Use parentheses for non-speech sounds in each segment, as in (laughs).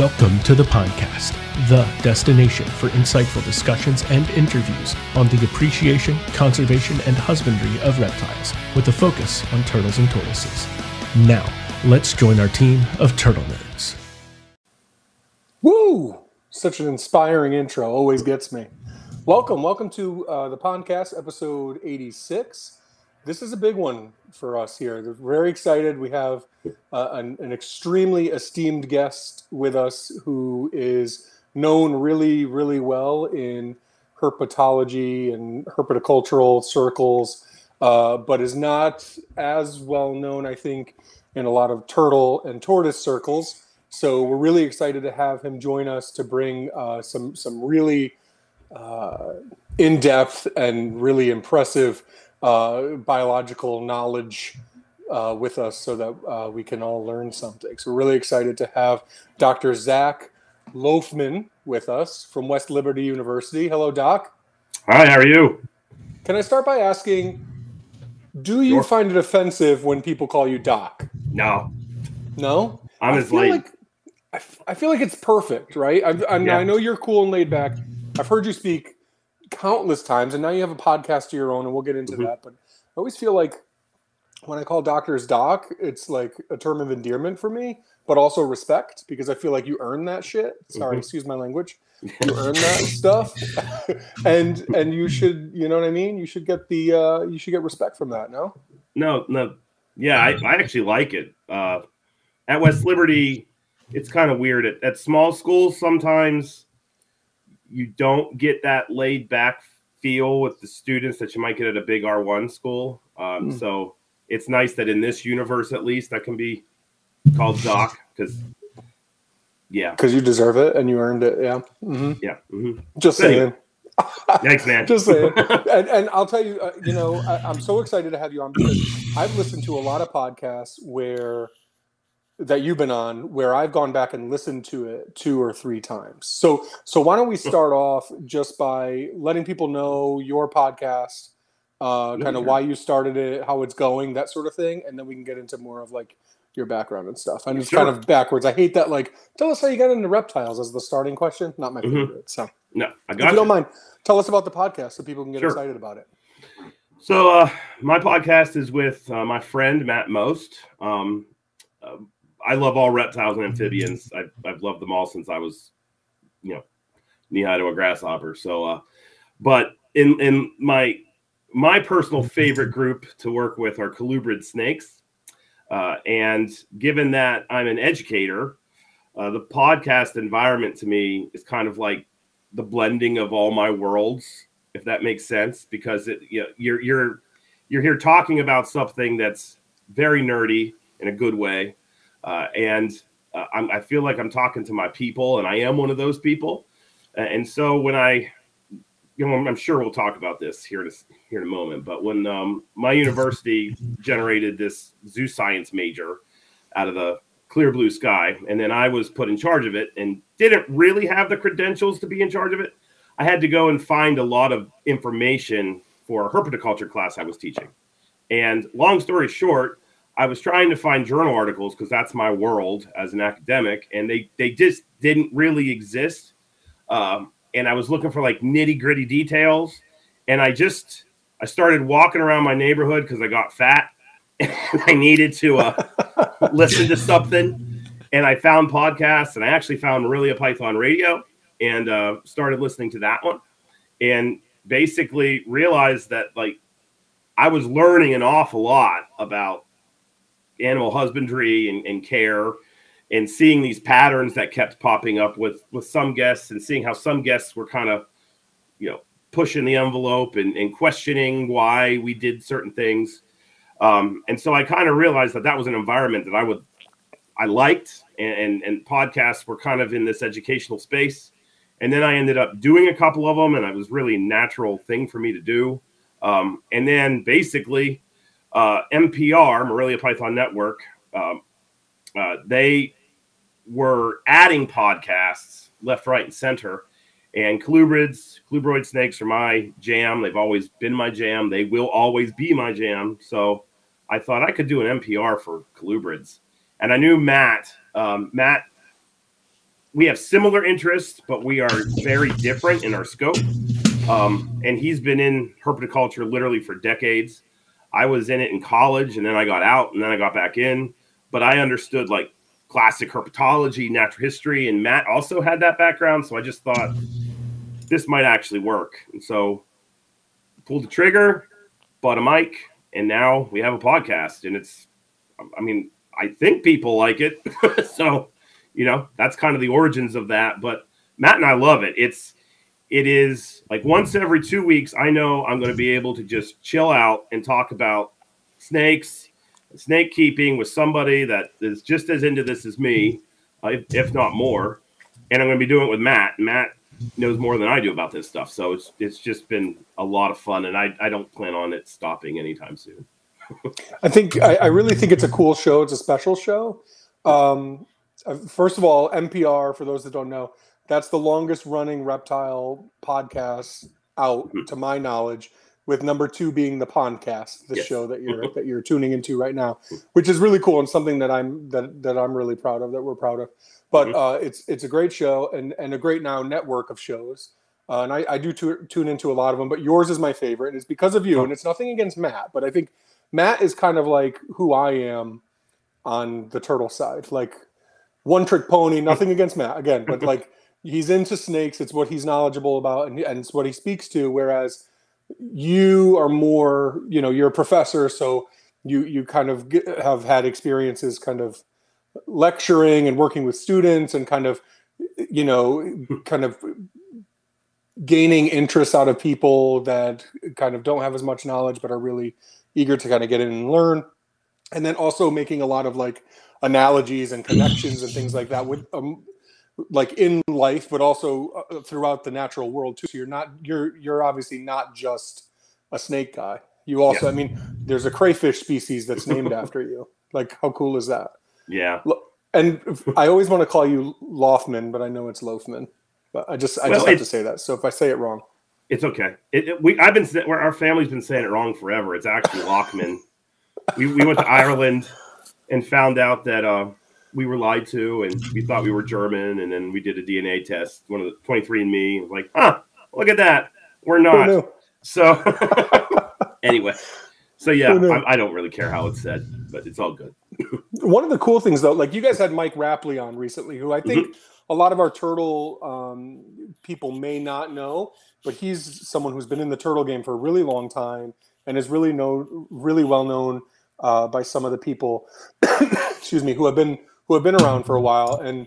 Welcome to the podcast, the destination for insightful discussions and interviews on the appreciation, conservation, and husbandry of reptiles, with a focus on turtles and tortoises. Now, let's join our team of turtle nerds. Woo! Such an inspiring intro, always gets me. Welcome, welcome to uh, the podcast, episode 86. This is a big one for us here. We're very excited. We have uh, an, an extremely esteemed guest with us who is known really, really well in herpetology and herpetocultural circles, uh, but is not as well known, I think, in a lot of turtle and tortoise circles. So we're really excited to have him join us to bring uh, some some really uh, in depth and really impressive uh, biological knowledge uh, with us so that uh, we can all learn something. So we're really excited to have Dr. Zac Loughman with us from West Liberty University. Hello, Doc. Hi, how are you? Can I start by asking, do you Sure. find it offensive when people call you Doc? No, No? I'm as late. like I, f- I feel like it's perfect, right? I, I, Yeah. I know you're cool and laid back. I've heard you speak countless times, and now you have a podcast of your own, and we'll get into Mhm. that. But I always feel like when I call doctors doc, it's like a term of endearment for me, but also respect because I feel like you earn that shit. Sorry, Mhm. excuse my language. You earn (laughs) that stuff, and and you should, you know what I mean. You should get the uh, you should get respect from that. No. no, no. Yeah, I, I actually like it. Uh, at West Liberty, it's kind of weird. At, at small schools, sometimes you don't get that laid back feel with the students that you might get at a big R1 school. Um, Mm. So it's nice that in this universe, at least, I can be called Doc because, yeah, Because you deserve it and you earned it. Yeah. hmm yeah. hmm Just Anyway. saying. Thanks, man. (laughs) Just saying. (laughs) and, and I'll tell you, uh, you know, I, I'm so excited to have you on because I've listened to a lot of podcasts where that you've been on where I've gone back and listened to it two or three times. So, so why don't we start off just by letting people know your podcast, uh, kind of why you started it, how it's going, that sort of thing, and then we can get into more of like your background and stuff. And it's Sure. kind of backwards. I hate that. Like, tell us how you got into reptiles as the starting question. Not my Mhm. favorite. So, no, I if got you you. don't mind, tell us about the podcast so people can get Sure. excited about it. So uh, my podcast is with uh, my friend Matt Most. Um, uh, I love all reptiles and amphibians. I've, I've loved them all since I was, you know, knee high to a grasshopper. So, uh, but in in my my personal favorite group to work with are colubrid snakes. Uh, and given that I'm an educator, uh, the podcast environment to me is kind of like the blending of all my worlds, if that makes sense, because it you know, you're you're you're here talking about something that's very nerdy in a good way, uh, and uh, I'm, I feel like I'm talking to my people, and I am one of those people. Uh, and so when I, you know, I'm, I'm sure we'll talk about this here in a, here in a moment. But when um, my university generated this zoo science major out of the clear blue sky, and then I was put in charge of it, and didn't really have the credentials to be in charge of it. I had to go and find a lot of information for a herpetoculture class I was teaching. And long story short, I was trying to find journal articles because that's my world as an academic, and they they just didn't really exist. Um, and I was looking for like nitty gritty details, and I just I started walking around my neighborhood because I got fat, (laughs) and I needed to uh, (laughs) listen to something, and I found podcasts, and I actually found Morelia Python Radio, and uh, started listening to that one, and basically realized that like I was learning an awful lot about animal husbandry and, and care and seeing these patterns that kept popping up with with some guests and seeing how some guests were kind of you know pushing the envelope and, and questioning why we did certain things. Um, and so i kind of realized that that was an environment that i would i liked and, and and podcasts were kind of in this educational space. And then i ended up doing a couple of them and it was really a natural thing for me to do. Um, and then basically uh, mpr morelia python network um, uh, they were adding podcasts left, right, and center. And colubrids, colubroid snakes are my jam. They've always been my jam. They will always be my jam. So I thought I could do an MPR for colubrids. And I knew Matt. Um, Matt we have similar interests, but we are very different in our scope. Um, and he's been in herpetoculture literally for decades. I was in it in college, and then I got out, and then I got back in. But I understood like classic herpetology, natural history, and Matt also had that background. So I just thought this might actually work. And so pulled the trigger, bought a mic, and now we have a podcast. And it's, I mean, I think people like it. (laughs) so, you know, that's kind of the origins of that. But Matt and I love it. It's, it is like once every two weeks, I know I'm going to be able to just chill out and talk about snakes, snake keeping with somebody that is just as into this as me, if, if not more. And I'm going to be doing it with Matt. Matt knows more than I do about this stuff. So it's it's just been a lot of fun, and I, I don't plan on it stopping anytime soon. I think I, I, really think it's a cool show. It's a special show. Um, uh, first of all, MPR for those that don't know, that's the longest running reptile podcast out, mm-hmm. to my knowledge. With number two being the podcast, the yes. show that you're that you're tuning into right now, which is really cool and something that I'm that that I'm really proud of. That we're proud of. But mm-hmm. uh, it's it's a great show and and a great now network of shows. Uh, and I, I do t- tune into a lot of them, but yours is my favorite, and it's because of you. And it's nothing against Matt, but I think Matt is kind of like who I am on the turtle side, like one trick pony. Nothing (laughs) against Matt again, but like he's into snakes. It's what he's knowledgeable about, and, and it's what he speaks to. Whereas you are more, you know, you're a professor, so you you kind of get, have had experiences, kind of lecturing and working with students and kind of you know kind of gaining interest out of people that kind of don't have as much knowledge but are really eager to kind of get in and learn and then also making a lot of like analogies and connections and things like that with um, like in life but also uh, throughout the natural world too so you're not you're you're obviously not just a snake guy you also yeah. i mean there's a crayfish species that's named (laughs) after you like how cool is that yeah. And I always want to call you Loafman, but I know it's Loafman. But I just I well, just have to say that. So if I say it wrong, it's okay. It, it, we I've been where our family's been saying it wrong forever. It's actually Lockman. (laughs) we we went to Ireland and found out that uh, we were lied to, and we thought we were German, and then we did a DNA test. One of the 23andMe was like, huh, look at that, we're not. So (laughs) anyway, so yeah, I, I, don't really care how it's said, but it's all good. (laughs) One of the cool things though, like you guys had Mike Rapley on recently, who I think mm-hmm. a lot of our turtle um, people may not know, but he's someone who's been in the turtle game for a really long time and is really known, really well known uh, by some of the people, (coughs) excuse me, who have been who have been around for a while, and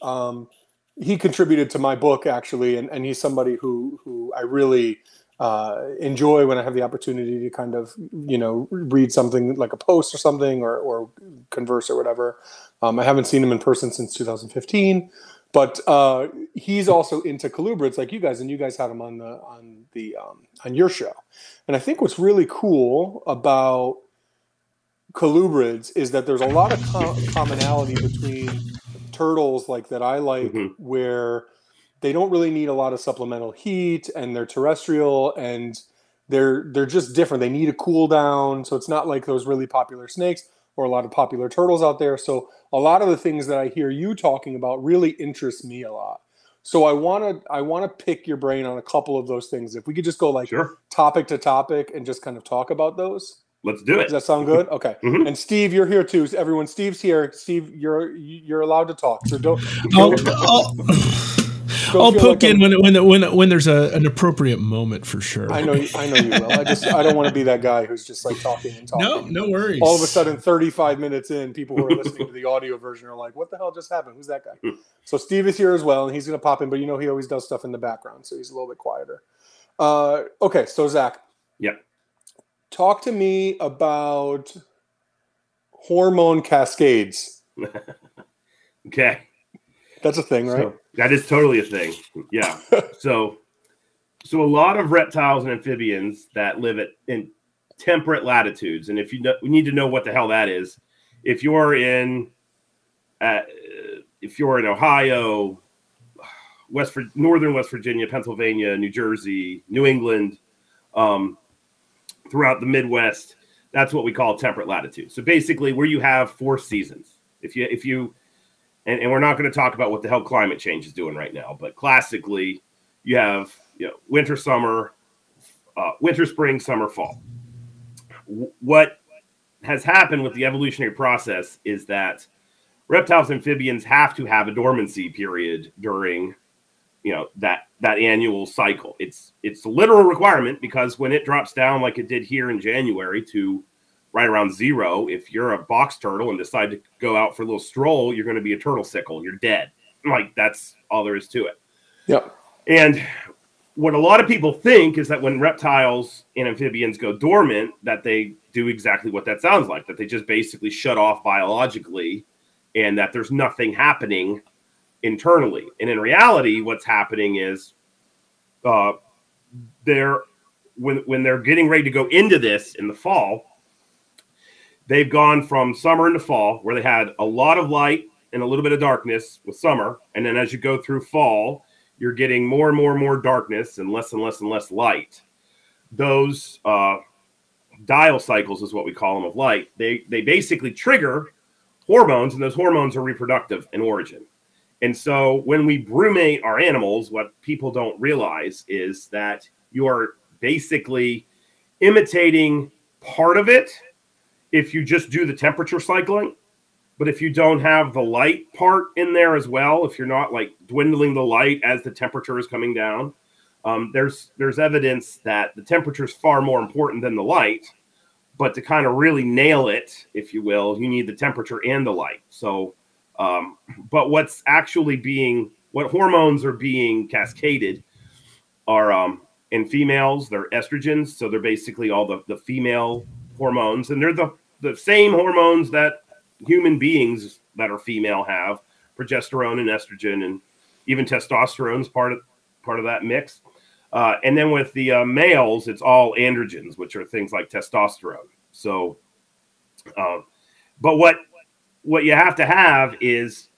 um, he contributed to my book actually, and, and he's somebody who who I really uh, enjoy when I have the opportunity to kind of, you know, read something like a post or something or, or converse or whatever. Um, I haven't seen him in person since 2015, but uh, he's also into colubrids like you guys, and you guys had him on the on the um, on your show. And I think what's really cool about colubrids is that there's a lot of com- commonality between turtles like that I like, mm-hmm. where they don't really need a lot of supplemental heat and they're terrestrial and they're they're just different. They need a cool down, so it's not like those really popular snakes or a lot of popular turtles out there. So a lot of the things that I hear you talking about really interest me a lot. So I want to I want to pick your brain on a couple of those things. If we could just go like sure. topic to topic and just kind of talk about those. Let's do it. Does that sound good? Okay. Mm-hmm. And Steve, you're here too. Everyone, Steve's here. Steve, you're you're allowed to talk. So don't. don't I'll poke like in when when when when there's a, an appropriate moment for sure. I know I know you will. I just I don't want to be that guy who's just like talking and talking. No, no worries. All of a sudden, 35 minutes in, people who are (laughs) listening to the audio version are like, "What the hell just happened? Who's that guy?" So Steve is here as well, and he's going to pop in. But you know, he always does stuff in the background, so he's a little bit quieter. Uh, okay, so Zac. Yeah. Talk to me about hormone cascades. (laughs) okay. That's a thing, right? So, that is totally a thing. Yeah. (laughs) so, so a lot of reptiles and amphibians that live at in temperate latitudes, and if you know, we need to know what the hell that is. If you're in, uh, if you're in Ohio, West northern West Virginia, Pennsylvania, New Jersey, New England, um, throughout the Midwest, that's what we call temperate latitude. So basically, where you have four seasons. If you if you and, and we're not going to talk about what the hell climate change is doing right now, but classically, you have you know winter, summer, uh, winter, spring, summer, fall. What has happened with the evolutionary process is that reptiles amphibians have to have a dormancy period during you know that that annual cycle it's it's a literal requirement because when it drops down like it did here in january to right around zero if you're a box turtle and decide to go out for a little stroll you're going to be a turtle sickle you're dead like that's all there is to it Yep. and what a lot of people think is that when reptiles and amphibians go dormant, that they do exactly what that sounds like, that they just basically shut off biologically and that there's nothing happening internally. And in reality, what's happening is uh, they're when when they're getting ready to go into this in the fall, they've gone from summer into fall where they had a lot of light and a little bit of darkness with summer, and then as you go through fall, you're getting more and more and more darkness and less and less and less light. Those uh, diel cycles is what we call them of light. They they basically trigger hormones, and those hormones are reproductive in origin. And so when we brumate our animals, what people don't realize is that you are basically imitating part of it if you just do the temperature cycling. But if you don't have the light part in there as well, if you're not like dwindling the light as the temperature is coming down, um, there's there's evidence that the temperature is far more important than the light. But to kind of really nail it, if you will, you need the temperature and the light. So, um, but what's actually being what hormones are being cascaded are um, in females, they're estrogens. So they're basically all the, the female hormones, and they're the, the same hormones that human beings that are female have progesterone and estrogen and even testosterone is part of part of that mix. Uh, and then with the uh, males, it's all androgens, which are things like testosterone. So, uh, but what what you have to have is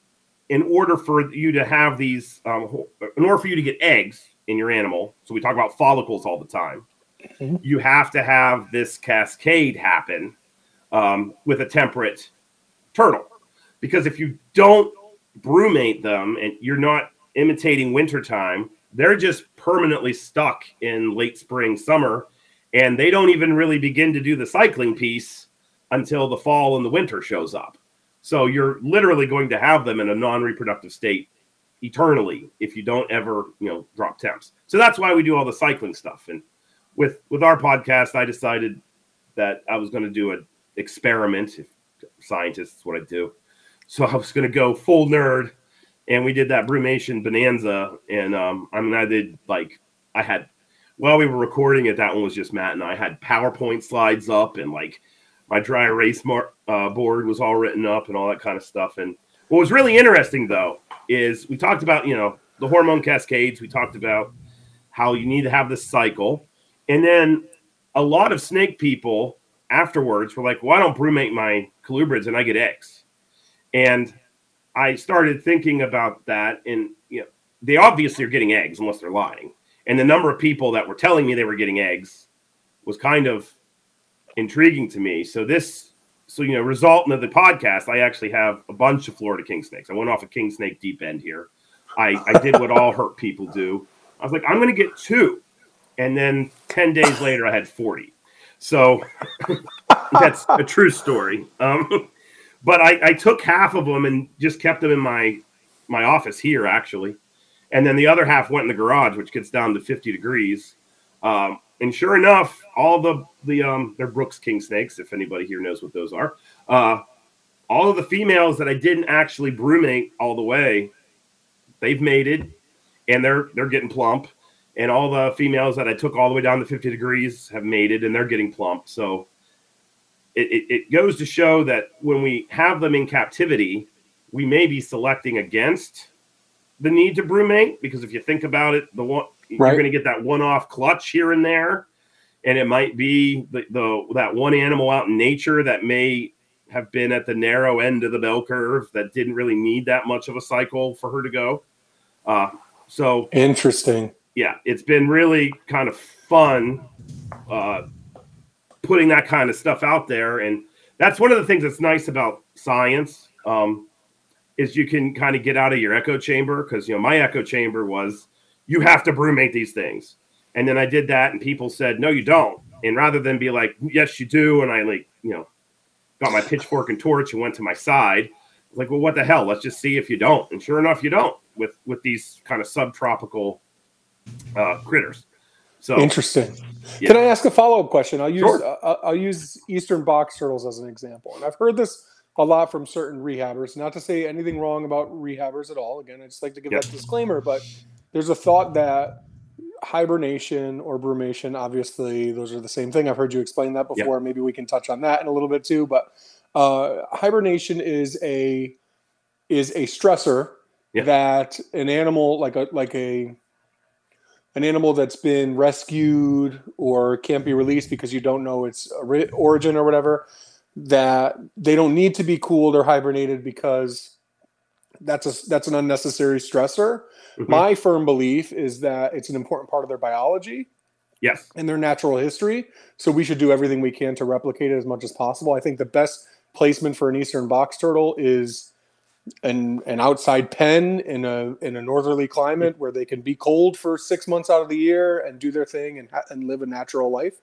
in order for you to have these, um, in order for you to get eggs in your animal. So we talk about follicles all the time. Mhm. You have to have this cascade happen um, with a temperate turtle, because if you don't brumate them and you're not imitating wintertime, they're just permanently stuck in late spring, summer, and they don't even really begin to do the cycling piece until the fall and the winter shows up. So you're literally going to have them in a non-reproductive state eternally if you don't ever, you know, drop temps. So that's why we do all the cycling stuff. And with with our podcast, I decided that I was going to do an experiment. If scientists, what I do. So I was going to go full nerd, and we did that brumation bonanza. And um, I mean, I did like I had while we were recording it. That one was just Matt and I had PowerPoint slides up, and like my dry erase uh, board was all written up, and all that kind of stuff. And what was really interesting though is we talked about you know the hormone cascades. We talked about how you need to have this cycle, and then a lot of snake people afterwards were like, "Well, I don't brumate my colubrids and I get eggs." And I started thinking about that, and you know, they obviously are getting eggs unless they're lying. And the number of people that were telling me they were getting eggs was kind of intriguing to me. So this, so you know, resultant of the podcast, I actually have a bunch of Florida king snakes. I went off a king snake deep end here. I, I did what all herp people do. I was like, I'm going to get two, and then ten days later, I had forty. So (laughs) that's a true story. Um, but I, I took half of them and just kept them in my my office here actually, and then the other half went in the garage, which gets down to 50 degrees. Um, and sure enough, all the the um, they're Brooks king snakes. If anybody here knows what those are, uh, all of the females that I didn't actually brumate all the way, they've mated, and they're they're getting plump. And all the females that I took all the way down to 50 degrees have mated, and they're getting plump. So it, it, it goes to show that when we have them in captivity, we may be selecting against the need to brumate because if you think about it, the one you're going to get that one-off clutch here and there, and it might be the, the that one animal out in nature that may have been at the narrow end of the bell curve that didn't really need that much of a cycle for her to go. Uh, so Interesting. yeah, it's been really kind of fun uh, putting that kind of stuff out there, and that's one of the things that's nice about science. Um, is you can kind of get out of your echo chamber because you know my echo chamber was you have to brumate these things, and then I did that, and people said no, you don't. And rather than be like yes, you do, and I like you know got my pitchfork and torch and went to my side, like well, what the hell? Let's just see if you don't. And sure enough, you don't with with these kind of subtropical uh, critters. So interesting. Yeah. Can I ask a follow up question? I'll use sure. uh, I'll use eastern box turtles as an example, and I've heard this a lot from certain rehabbers. Not to say anything wrong about rehabbers at all. Again, I just like to give that disclaimer, but there's a thought that hibernation or brumation, obviously, those are the same thing. I've heard you explain that before. Maybe we can touch on that in a little bit too. But uh, hibernation is a is a stressor that an animal like a like a an animal that's been rescued or can't be released because you don't know its origin or whatever that they don't need to be cooled or hibernated because that's a that's an unnecessary stressor. Mm-hmm. My firm belief is that it's an important part of their biology. Yes. And their natural history. So we should do everything we can to replicate it as much as possible. I think the best placement for an eastern box turtle is an an outside pen in a in a northerly climate where they can be cold for six months out of the year and do their thing and and live a natural life.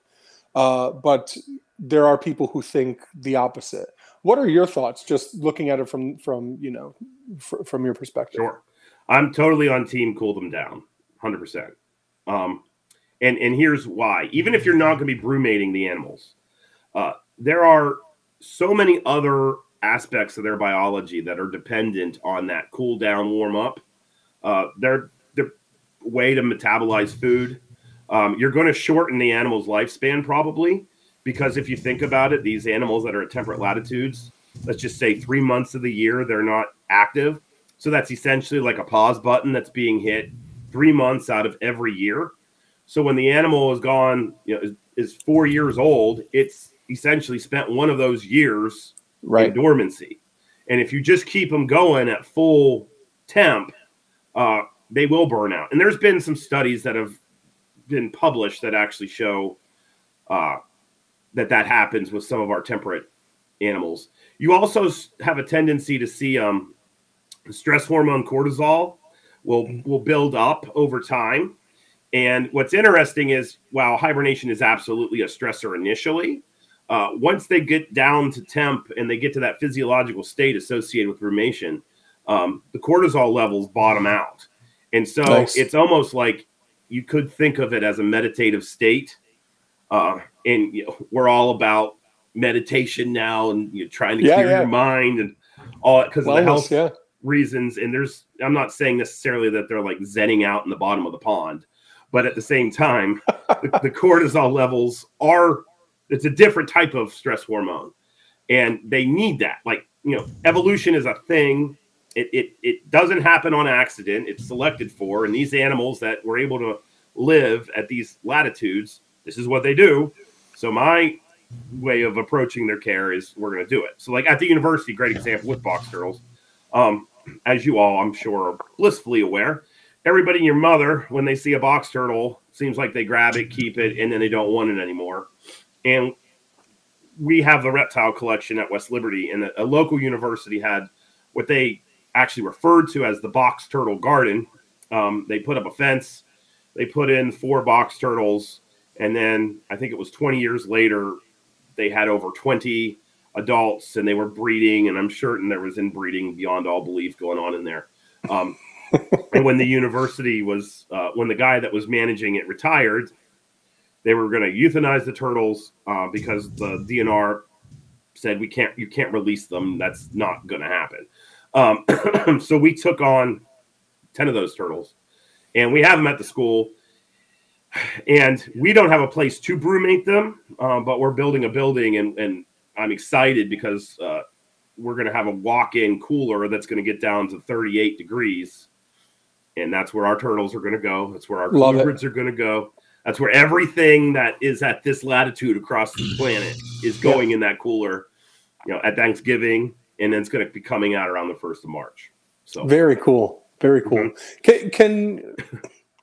Uh, but there are people who think the opposite. What are your thoughts, just looking at it from from you know fr- from your perspective? Sure, I'm totally on team. Cool them down, hundred um, percent. And and here's why. Even if you're not going to be brumating the animals, uh, there are so many other aspects of their biology that are dependent on that cool down, warm up. Uh, their their way to metabolize food. Um, you're going to shorten the animal's lifespan probably because if you think about it, these animals that are at temperate latitudes, let's just say three months of the year, they're not active. So that's essentially like a pause button that's being hit three months out of every year. So when the animal is gone, you know, is, is four years old, it's essentially spent one of those years right. in dormancy. And if you just keep them going at full temp, uh, they will burn out. And there's been some studies that have been published that actually show uh, that that happens with some of our temperate animals. You also have a tendency to see um, stress hormone cortisol will will build up over time. And what's interesting is while hibernation is absolutely a stressor initially, uh, once they get down to temp and they get to that physiological state associated with brumation, um, the cortisol levels bottom out. And so nice. it's almost like you could think of it as a meditative state. Uh, and you know, we're all about meditation now and you know, trying to yeah, clear yeah. your mind and all because of the health yeah. Reasons. And there's, I'm not saying necessarily that they're like zenning out in the bottom of the pond, but at the same time, (laughs) the, the cortisol levels are, it's a different type of stress hormone and they need that. Like, you know, evolution is a thing. It, it, it doesn't happen on accident. It's selected for. And these animals that were able to live at these latitudes, this is what they do. So my way of approaching their care is we're going to do it. So like at the university, great example with box turtles. Um, as you all, I'm sure, are blissfully aware, everybody and your mother, when they see a box turtle, seems like they grab it, keep it, and then they don't want it anymore. And we have the reptile collection at West Liberty, and a, a local university had what they actually referred to as the box turtle garden. Um, they put up a fence, they put in four box turtles, and then I think it was 20 years later, they had over 20 adults and they were breeding. And I'm certain there was inbreeding beyond all belief going on in there. Um, (laughs) and when the university was, uh, when the guy that was managing it retired, they were going to euthanize the turtles uh, because the DNR said we can't, you can't release them. That's not going to happen. Um, (clears throat) so we took on 10 of those turtles and we have them at the school and we don't have a place to brumate them, uh, but we're building a building, and, and I'm excited because uh, we're going to have a walk-in cooler that's going to get down to 38 degrees, and that's where our turtles are going to go. That's where our colubrids are going to go. That's where everything that is at this latitude across the planet is going yeah. in that cooler. You know, at Thanksgiving, and then it's going to be coming out around the first of March. So very cool, very cool. Mm-hmm. Can, can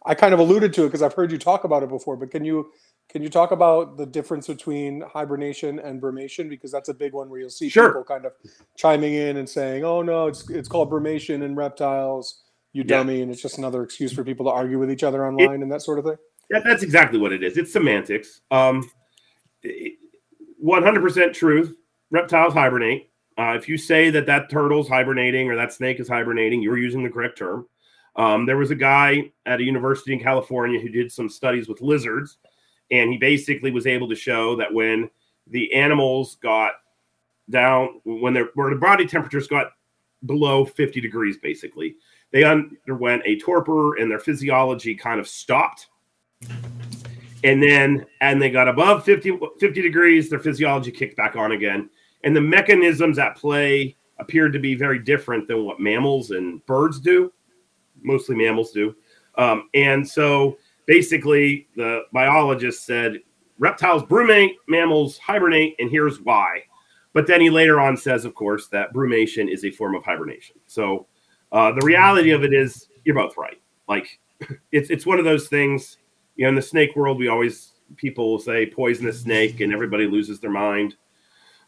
I kind of alluded to it because I've heard you talk about it before, but can you Can you talk about the difference between hibernation and brumation? Because that's a big one where you'll see Sure. people kind of chiming in and saying, "Oh no, it's it's called brumation in reptiles." You Yeah. dummy, and it's just another excuse for people to argue with each other online and that sort of thing. That, that's exactly what it is. It's semantics. Um, one hundred percent truth. Reptiles hibernate. Uh, if you say that that turtle's hibernating or that snake is hibernating, you're using the correct term. Um, there was a guy at a university in California who did some studies with lizards, and he basically was able to show that when the animals got down, when their where the body temperatures got below 50 degrees, basically, they underwent a torpor and their physiology kind of stopped. And then, and they got above 50, 50 degrees, their physiology kicked back on again. And the mechanisms at play appeared to be very different than what mammals and birds do. Mostly mammals do. Um, and so basically, the biologist said reptiles brumate, mammals hibernate, and here's why. But then he later on says, of course, that brumation is a form of hibernation. So uh, the reality of it is, you're both right. Like (laughs) it's it's one of those things. You know, in the snake world, we always people will say poisonous snake, and everybody loses their mind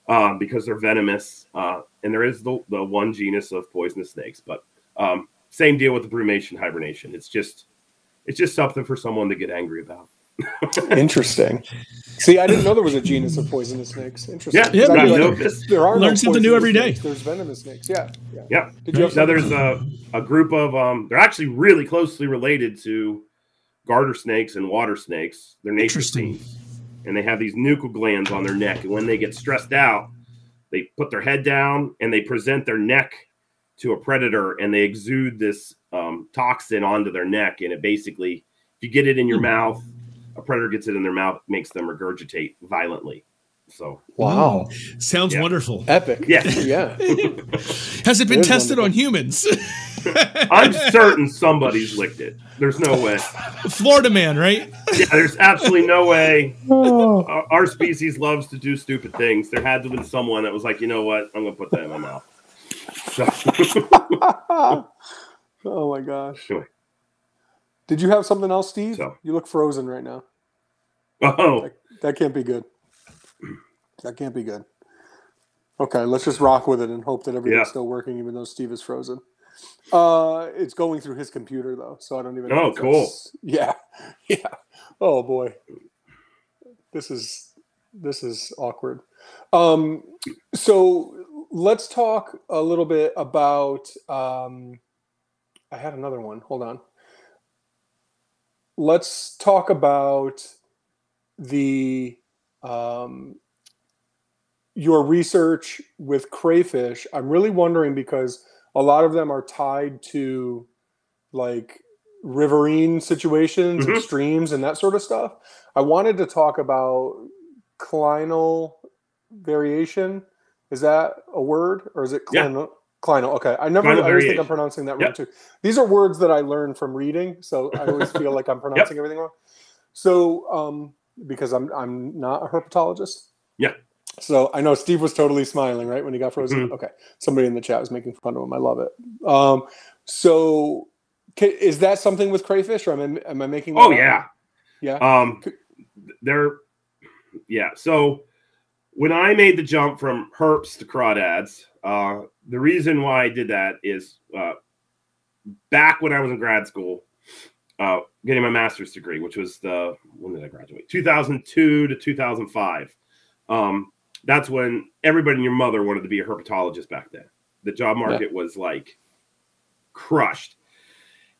um, because they're venomous. Uh, and there is the, the one genus of poisonous snakes, but um, same deal with the brumation hibernation. It's just it's just something for someone to get angry about. Interesting. See, I didn't know there was a genus of poisonous snakes. Interesting. Yeah, Yeah, 'Cause I'd like, know there are Learn no something new every day. snakes. There's venomous snakes. Yeah. Yeah. Yeah. Did you Now something? there's a, a group of um they're actually really closely related to garter snakes and water snakes. They're Interesting. natricines. And they have these nuchal glands on their neck. And when they get stressed out, they put their head down and they present their neck to a predator and they exude this um, toxin onto their neck. And it basically, if you get it in your Hmm. mouth, a predator gets it in their mouth, makes them regurgitate violently. So, wow. Sounds Yeah. wonderful. Epic. Yeah. (laughs) Yeah. (laughs) Has it been It is tested wonderful. on humans? (laughs) I'm certain somebody's licked it. There's no way. Florida man, right? Yeah, there's absolutely no way. Oh. Our, our species loves to do stupid things. There had to have been someone that was like, you know what, I'm gonna put that in my mouth. So, (laughs) oh my gosh. Anyway. Did you have something else, Steve? So. You look frozen right now. oh, That can't be good. That can't be good. Okay, let's just rock with it and hope that everything's Yeah. still working, even though Steve is frozen. Uh, it's going through his computer though, so I don't even. Oh, cool. (laughs) Yeah, yeah. Oh boy, this is this is awkward. Um, so let's talk a little bit about. Um, I had another one. Hold on. Let's talk about the um, your research with crayfish. I'm really wondering because a lot of them are tied to like riverine situations and Mhm. streams and that sort of stuff. I wanted to talk about clinal variation. Is that a word or is it Yeah. clinal? Clinal. Okay. I never. I always think I'm pronouncing that Yep. wrong too. These are words that I learned from reading, so I always (laughs) feel like I'm pronouncing everything wrong. So, um, because I'm I'm not a herpetologist. Yeah. So I know Steve was totally smiling right when he got frozen. Mhm. Okay, somebody in the chat was making fun of him. I love it. Um, so is that something with crayfish, or am I am I making? oh up? yeah. yeah. Um, they're yeah. So when I made the jump from herps to crawdads, uh, the reason why I did that is uh, back when I was in grad school, uh, getting my master's degree, which was the when did I graduate? 2002 to 2005. Um, that's when everybody and your mother wanted to be a herpetologist back then. The job market was like crushed.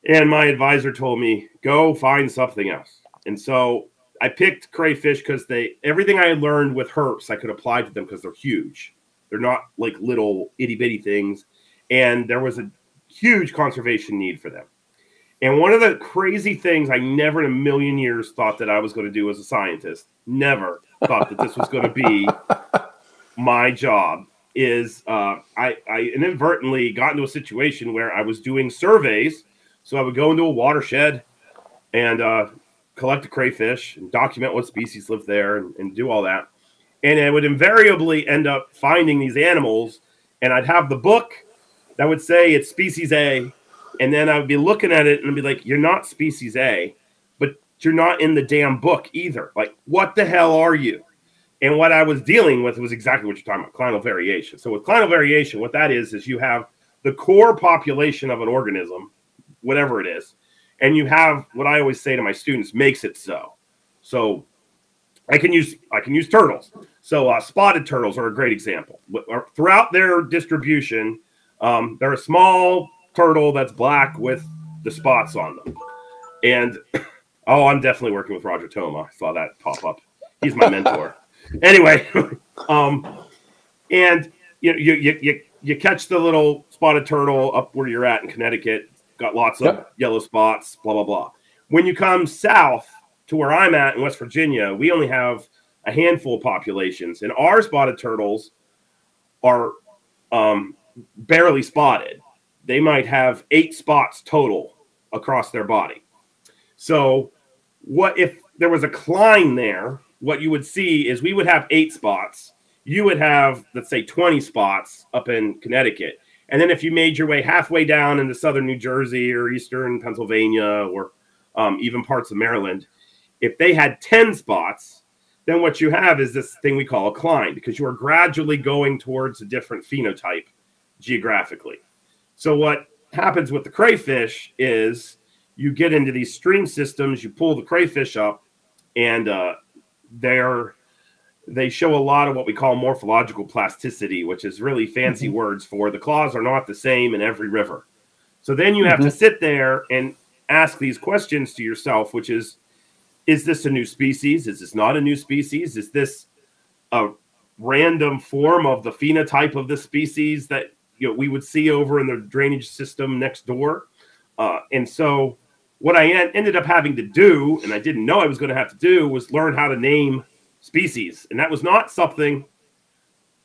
And my advisor told me, go find something else. And so I picked crayfish because they everything I learned with herps I could apply to them because they're huge. They're not like little itty bitty things. And there was a huge conservation need for them. And one of the crazy things I never in a million years thought that I was going to do as a scientist, never thought that this was going to be (laughs) my job, is uh, I, I inadvertently got into a situation where I was doing surveys. So I would go into a watershed and uh, collect a crayfish and document what species live there and, and do all that. And I would invariably end up finding these animals, and I'd have the book that would say it's species A, and then I would be looking at it and be like, "You're not species A," but you're not in the damn book either. Like, what the hell are you? And what I was dealing with was exactly what you're talking about, clinal variation. So with clinal variation, what that is is you have the core population of an organism, whatever it is, and you have what I always say to my students makes it so. So I can use I can use turtles. So uh, spotted turtles are a great example. Throughout their distribution, um, they're a small turtle that's black with the spots on them. And (clears throat) oh, I'm definitely working with Roger Thoma. I saw that pop up. He's my mentor. (laughs) anyway, (laughs) um, and you, you you you you catch the little spotted turtle up where you're at in Connecticut. Got lots of yep. yellow spots. Blah blah blah. When you come south to where I'm at in West Virginia, we only have a handful of populations, and our spotted turtles are um, barely spotted. They might have eight spots total across their body. So, what if there was a cline there? What you would see is we would have eight spots. You would have, let's say, 20 spots up in Connecticut. And then if you made your way halfway down into southern New Jersey or eastern Pennsylvania or um, even parts of Maryland, if they had 10 spots, then what you have is this thing we call a cline because you are gradually going towards a different phenotype geographically. So what happens with the crayfish is you get into these stream systems, you pull the crayfish up, and uh, they're they show a lot of what we call morphological plasticity, which is really fancy mm-hmm. words for the claws are not the same in every river. So then you have mm-hmm. to sit there and ask these questions to yourself, which is is this a new species? Is this not a new species? Is this a random form of the phenotype of the species that you know we would see over in the drainage system next door? Uh, and so, what I en- ended up having to do, and I didn't know I was going to have to do, was learn how to name species, and that was not something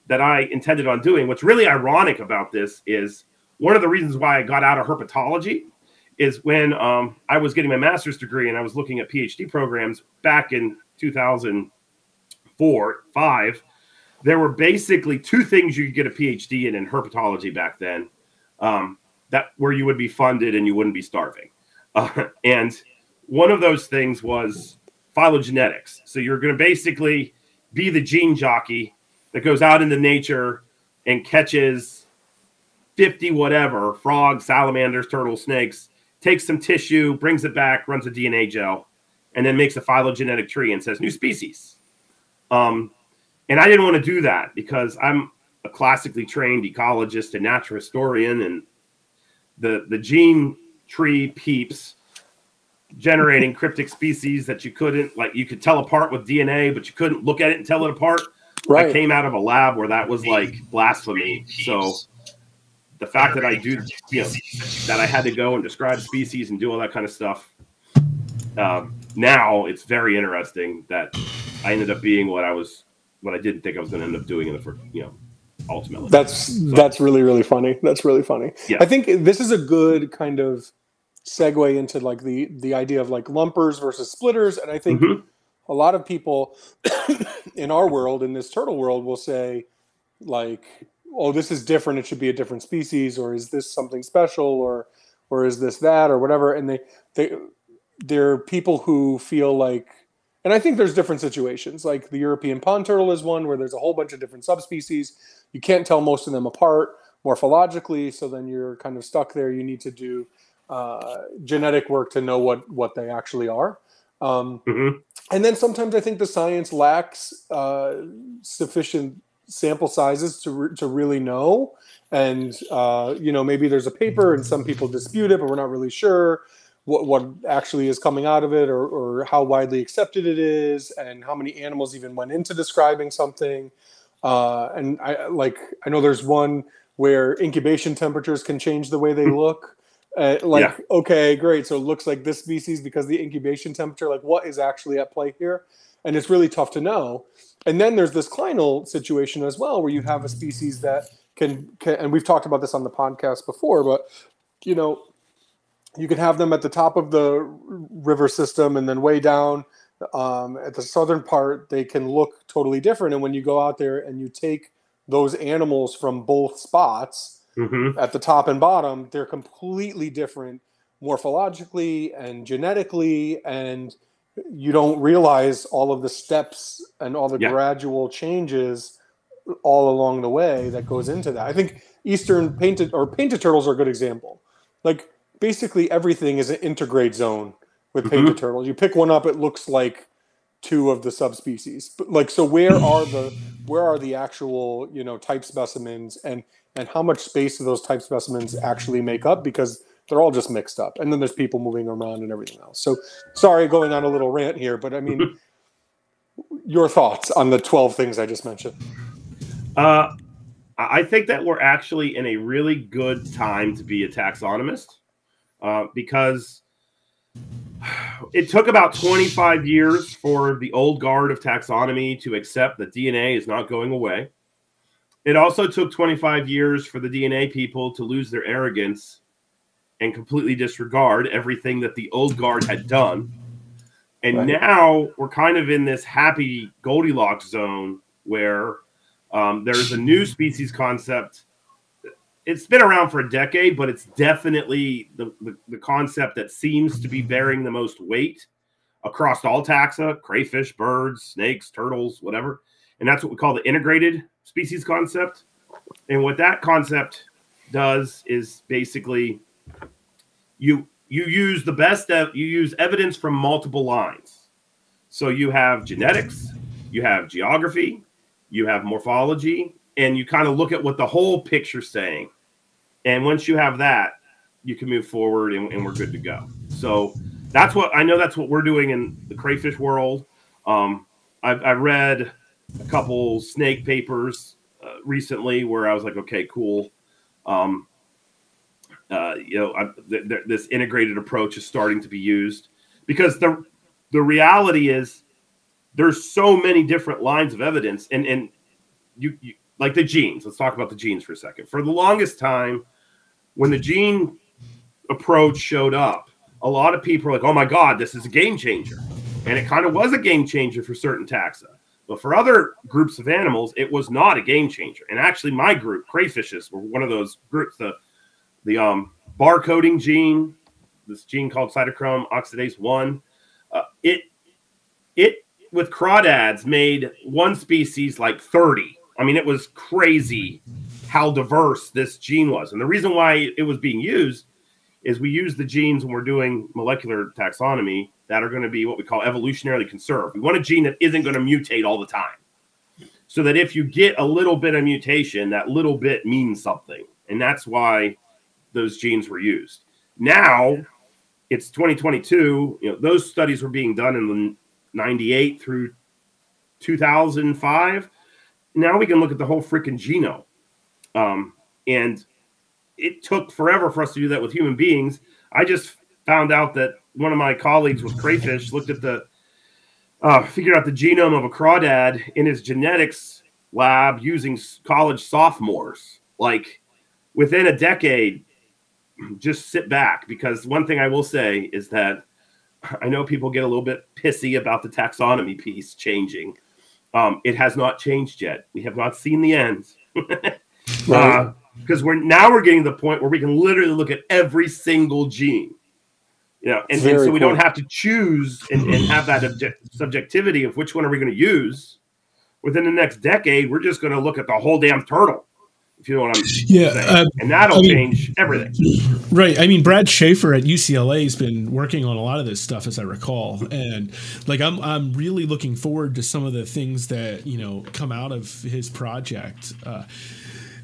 that I intended on doing. What's really ironic about this is one of the reasons why I got out of herpetology is when um, I was getting my master's degree and I was looking at PhD programs back in 2004, five. There were basically two things you could get a PhD in in herpetology back then, um, that where you would be funded and you wouldn't be starving. Uh, and one of those things was phylogenetics. So you're going to basically be the gene jockey that goes out into nature and catches 50 whatever frogs, salamanders, turtles, snakes takes some tissue, brings it back, runs a DNA gel, and then makes a phylogenetic tree and says new species. Um, and I didn't want to do that because I'm a classically trained ecologist and natural historian, and the the gene tree peeps generating cryptic species that you couldn't like you could tell apart with DNA, but you couldn't look at it and tell it apart. Right. I came out of a lab where that was like blasphemy. So the fact that I do, you know, that I had to go and describe species and do all that kind of stuff. Um, now it's very interesting that I ended up being what I was, what I didn't think I was going to end up doing in the first, you know, ultimately. That's so, that's really really funny. That's really funny. Yeah. I think this is a good kind of segue into like the the idea of like lumpers versus splitters, and I think mm-hmm. a lot of people (coughs) in our world, in this turtle world, will say like oh, this is different. It should be a different species, or is this something special, or or is this that, or whatever. And they they there are people who feel like, and I think there's different situations. Like the European pond turtle is one where there's a whole bunch of different subspecies. You can't tell most of them apart morphologically, so then you're kind of stuck there. You need to do uh, genetic work to know what what they actually are. Um, mm-hmm. And then sometimes I think the science lacks uh, sufficient sample sizes to re- to really know. And uh, you know, maybe there's a paper and some people dispute it, but we're not really sure what what actually is coming out of it or, or how widely accepted it is and how many animals even went into describing something. Uh, and I like I know there's one where incubation temperatures can change the way they hmm. look. Uh, like yeah. okay great so it looks like this species because the incubation temperature like what is actually at play here and it's really tough to know and then there's this clinal situation as well, where you have a species that can, can, and we've talked about this on the podcast before, but you know, you can have them at the top of the river system and then way down um, at the southern part, they can look totally different. And when you go out there and you take those animals from both spots mm-hmm. at the top and bottom, they're completely different morphologically and genetically and you don't realize all of the steps and all the Yeah. gradual changes all along the way that goes into that. I think Eastern painted or painted turtles are a good example. Like basically everything is an intergrade zone with Mhm. painted turtles. You pick one up, it looks like two of the subspecies. But like so where are the where are the actual, you know, type specimens and and how much space do those type specimens actually make up because they're all just mixed up. And then there's people moving around and everything else. So sorry going on a little rant here, but I mean (laughs) your thoughts on the 12 things I just mentioned. Uh, I think that we're actually in a really good time to be a taxonomist uh, because it took about 25 years for the old guard of taxonomy to accept that DNA is not going away. It also took 25 years for the DNA people to lose their arrogance and completely disregard everything that the old guard had done. And Right. now we're kind of in this happy Goldilocks zone where um, there's a new species concept. It's been around for a decade, but it's definitely the, the, the concept that seems to be bearing the most weight across all taxa crayfish, birds, snakes, turtles, whatever. And that's what we call the integrated species concept. And what that concept does is basically you you use the best ev- you use evidence from multiple lines. So you have genetics, you have geography, you have morphology, and you kind of look at what the whole picture's saying. And once you have that, you can move forward and, and we're good to go. So that's what I know. That's what we're doing in the crayfish world. Um, I've, I've read a couple snake papers uh, recently where I was like, okay, cool. Um, uh, you know, I, th- th- this integrated approach is starting to be used because the the reality is there's so many different lines of evidence and and you, you like the genes let's talk about the genes for a second. For the longest time when the gene approach showed up a lot of people are like oh my god this is a game changer. And it kind of was a game changer for certain taxa but for other groups of animals it was not a game changer. And actually my group crayfishes were one of those groups the the um barcoding gene this gene called cytochrome oxidase 1 uh, it it with crawdads made one species like 30 i mean it was crazy how diverse this gene was. And the reason why it was being used is we use the genes when we're doing molecular taxonomy that are going to be what we call evolutionarily conserved. We want a gene that isn't going to mutate all the time. So that if you get a little bit of mutation that little bit means something. And that's why those genes were used. Now it's 2022 you know those studies were being done in the 98 through 2005 now we can look at the whole freaking genome. Um, and it took forever for us to do that with human beings. I just found out that one of my colleagues with crayfish looked at the uh, figured out the genome of a crawdad in his genetics lab using college sophomores like within a decade (clears throat) just sit back because one thing I will say is that (clears throat) I know people get a little bit pissy about the taxonomy piece changing. Um, it has not changed yet. We have not seen the end (laughs) because we're now we're getting to the point where we can literally look at every single gene. You know, and, and Very so we don't have to choose and, and have that object, subjectivity of which one are we going to use within the next decade. We're just going to look at the whole damn turtle, if you know what I'm (laughs) Yeah, saying, uh, and that'll I mean- change everything. Right. I mean, Brad Shaffer at UCLA has been working on a lot of this stuff, as I recall, and like I'm I'm really looking forward to some of the things that you know come out of his project. Uh,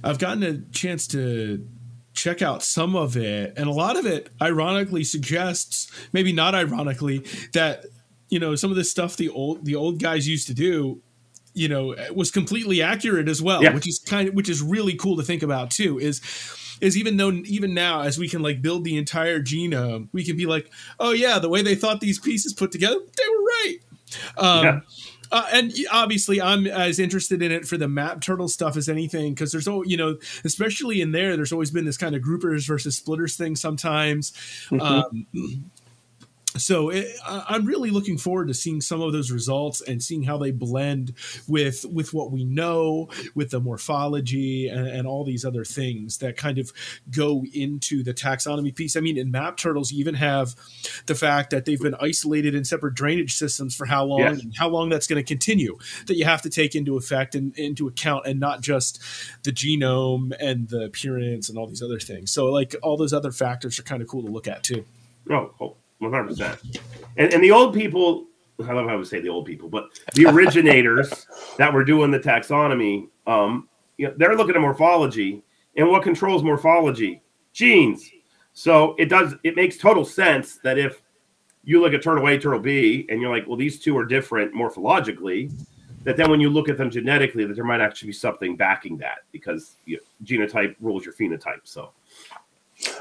I've gotten a chance to check out some of it, and a lot of it, ironically, suggests maybe not ironically that you know some of the stuff the old the old guys used to do you know was completely accurate as well Yeah. which is kind of which is really cool to think about too is is even though even now as we can like build the entire genome we can be like oh yeah the way they thought these pieces put together they were right um Yeah. Uh, and obviously, I'm as interested in it for the map turtle stuff as anything because there's, al- you know, especially in there, there's always been this kind of groupers versus splitters thing sometimes. Um, so eh, it, I'm really looking forward to seeing some of those results and seeing how they blend with with what we know, with the morphology and, and, all these other things that kind of go into the taxonomy piece. I mean, in map turtles, you even have the fact that they've been isolated in separate drainage systems for how long yes. and how long that's going to continue. That you have to take into effect and into account, and not just the genome and the appearance and all these other things. So, like all those other factors are kind of cool to look at too. Oh, oh one hundred percent. And and the old people, I love how I would say the old people, but the originators (laughs) that were doing the taxonomy, um, you know, they're looking at morphology, and what controls morphology? Genes. So it does. It makes total sense that if you look at turtle A, turtle B, and you're like, well, these two are different morphologically, that then when you look at them genetically, that there might actually be something backing that because you know, genotype rules your phenotype. So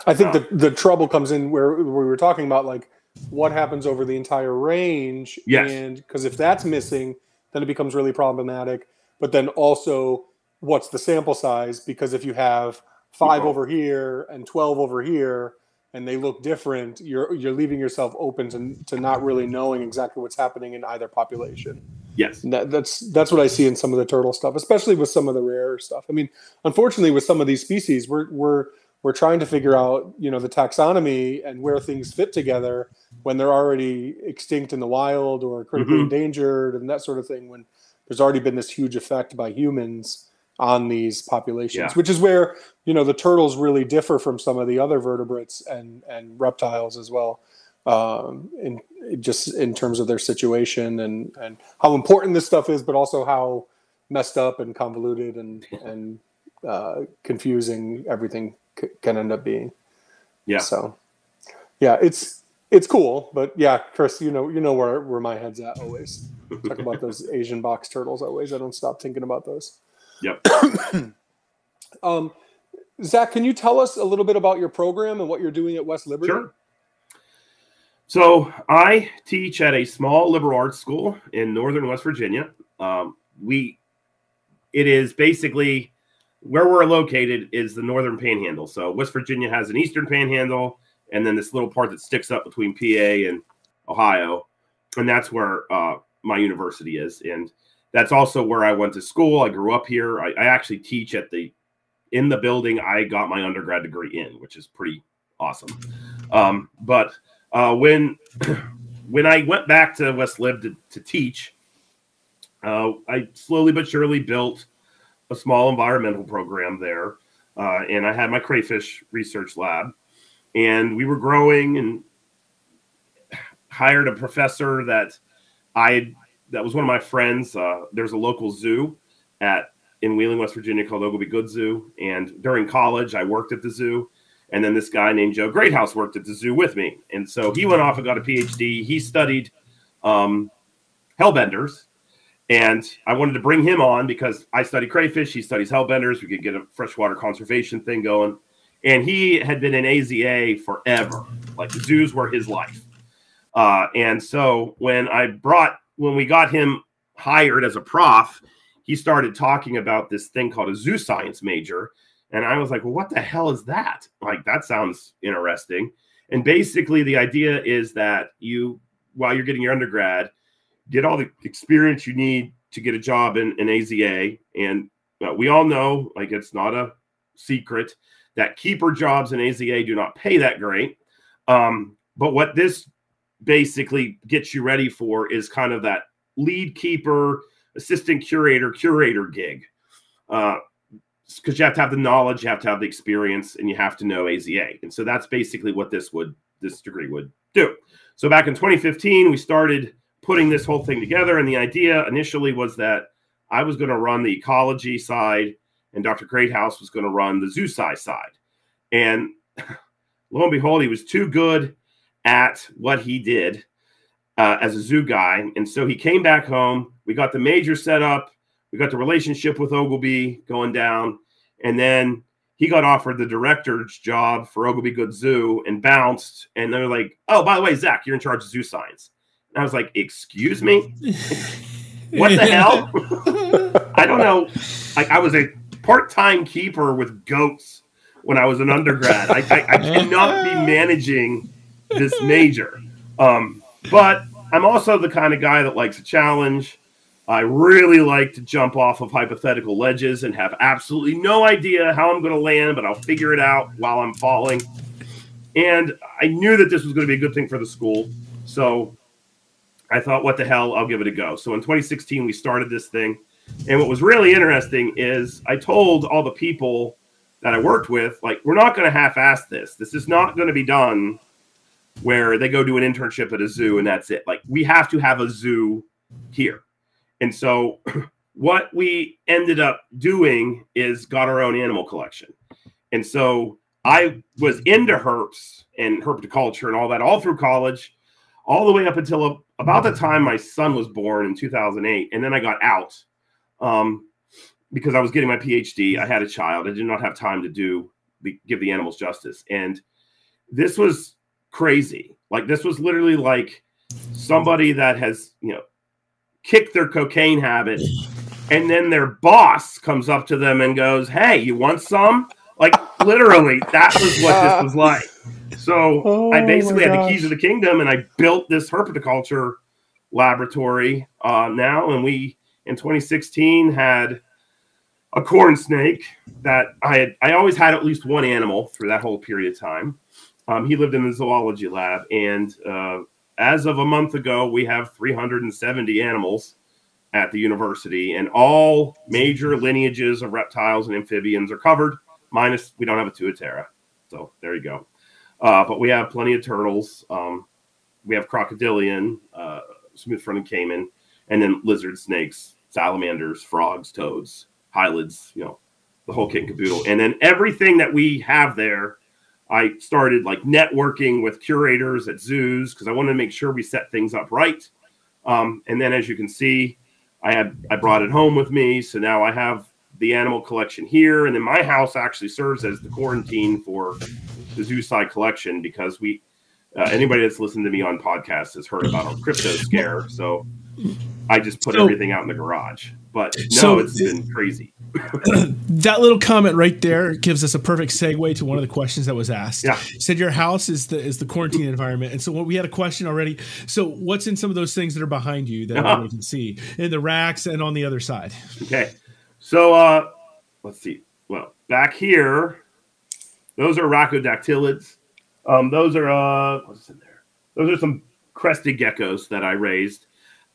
I think the the trouble comes in where, we were talking about like what happens over the entire range. Yes. And because if that's missing, then it becomes really problematic. But then also, what's the sample size? Because if you have 5 over here and twelve over here, and they look different, you're you're leaving yourself open to, to not really knowing exactly what's happening in either population. Yes, that, that's that's what I see in some of the turtle stuff, especially with some of the rare stuff. I mean, unfortunately, with some of these species, we're we're we're trying to figure out you know the taxonomy and where things fit together when they're already extinct in the wild or critically mm-hmm. endangered and that sort of thing when there's already been this huge effect by humans on these populations yeah. which is where you know the turtles really differ from some of the other vertebrates and and reptiles as well um, in just in terms of their situation and and how important this stuff is but also how messed up and convoluted and (laughs) and uh, confusing everything c- can end up being. Yeah. So, yeah, it's it's cool, but yeah, Chris, you know you know where where my head's at always. Talk about (laughs) those Asian box turtles always. I don't stop thinking about those. Yep. (coughs) um, Zac, can you tell us a little bit about your program and what you're doing at West Liberty? Sure. So I teach at a small liberal arts school in northern West Virginia. Um, we, it is basically where we're located is the northern panhandle. So West Virginia has an eastern panhandle, and then this little part that sticks up between PA and Ohio, and that's where uh, my university is, and that's also where I went to school. I grew up here. I, I actually teach at the in the building I got my undergrad degree in, which is pretty awesome. Um, but uh, when (clears throat) when I went back to West Lib to, to teach, uh, I slowly but surely built a small environmental program there, uh, and I had my crayfish research lab, and we were growing and hired a professor that I that was one of my friends. Uh, there's a local zoo at in Wheeling, West Virginia called Oglebay Good Zoo, and during college I worked at the zoo. And then this guy named Joe Greathouse worked at the zoo with me. And so he went off and got a PhD. He studied um, hellbenders and I wanted to bring him on because I study crayfish. He studies hellbenders. We could get a freshwater conservation thing going. And he had been in AZA forever. Like the zoos were his life. Uh, and so when I brought, when we got him hired as a prof, he started talking about this thing called a zoo science major. And I was like, well, what the hell is that? Like, that sounds interesting. And basically, the idea is that you, while you're getting your undergrad, get all the experience you need to get a job in an AZA. And uh, we all know, like, it's not a secret that keeper jobs in AZA do not pay that great. Um, but what this basically gets you ready for is kind of that lead keeper, assistant curator, curator gig. Uh, because you have to have the knowledge, you have to have the experience, and you have to know AZA. And so that's basically what this would this degree would do. So back in 2015, we started putting this whole thing together. And the idea initially was that I was going to run the ecology side, and Dr. Greathouse was going to run the zoo side. And (laughs) lo and behold, he was too good at what he did uh, as a zoo guy. And so he came back home. We got the major set up. We got the relationship with Oglebay going down. And then he got offered the director's job for Oglebay Good Zoo and bounced. And they're like, oh, by the way, Zac, you're in charge of zoo science. I was like, excuse me? (laughs) what the hell? (laughs) I don't know. I, I was a part-time keeper with goats when I was an undergrad. I, I, I cannot be (laughs) managing this major. Um, but I'm also the kind of guy that likes a challenge. I really like to jump off of hypothetical ledges and have absolutely no idea how I'm going to land, but I'll figure it out while I'm falling. And I knew that this was going to be a good thing for the school. So I thought, what the hell, I'll give it a go. So in 2016, we started this thing. And what was really interesting is I told all the people that I worked with, like, we're not going to half ass this. This is not going to be done where they go do an internship at a zoo and that's it. Like, we have to have a zoo here. And so (clears throat) what we ended up doing is got our own animal collection. And so I was into herps and herpetoculture and all that all through college, all the way up until about the time my son was born in 2008. And then I got out um, because I was getting my PhD. I had a child. I did not have time to do give the animals justice. And this was crazy. Like this was literally like somebody that has, you know, kicked their cocaine habit and then their boss comes up to them and goes, "Hey, you want some?" Like literally, that was what this was like. So oh I basically had the keys of the kingdom, and I built this herpetoculture laboratory uh, now, and we in 2016 had a corn snake that I had. I always had at least one animal through that whole period of time. Um, he lived in the zoology lab, and uh, as of a month ago, we have 370 animals at the university, and all major lineages of reptiles and amphibians are covered. Minus, we don't have a tuatara, so there you go. Uh, but we have plenty of turtles. Um, we have crocodilian, uh, smooth-fronted caiman, and then lizard snakes, salamanders, frogs, toads, hylids. You know, the whole kit and caboodle. And then everything that we have there I started like networking with curators at zoos because I wanted to make sure we set things up right. Um, and then, as you can see, I had I brought it home with me, so now I have the animal collection here, and then my house actually serves as the quarantine for the zoo side collection because we uh, anybody that's listened to me on podcasts has heard about our crypto scare, so I just put so, everything out in the garage. But no, so it's been crazy. (clears throat) that little comment right there gives us a perfect segue to one of the questions that was asked. Yeah. You said your house is the is the quarantine environment, and so what, we had a question already. So what's in some of those things that are behind you that uh-huh. can see in the racks and on the other side? Okay, so uh, let's see. Well, back here, those are rhacodactylids. Um, those are uh, what's in there? Those are some crested geckos that I raised.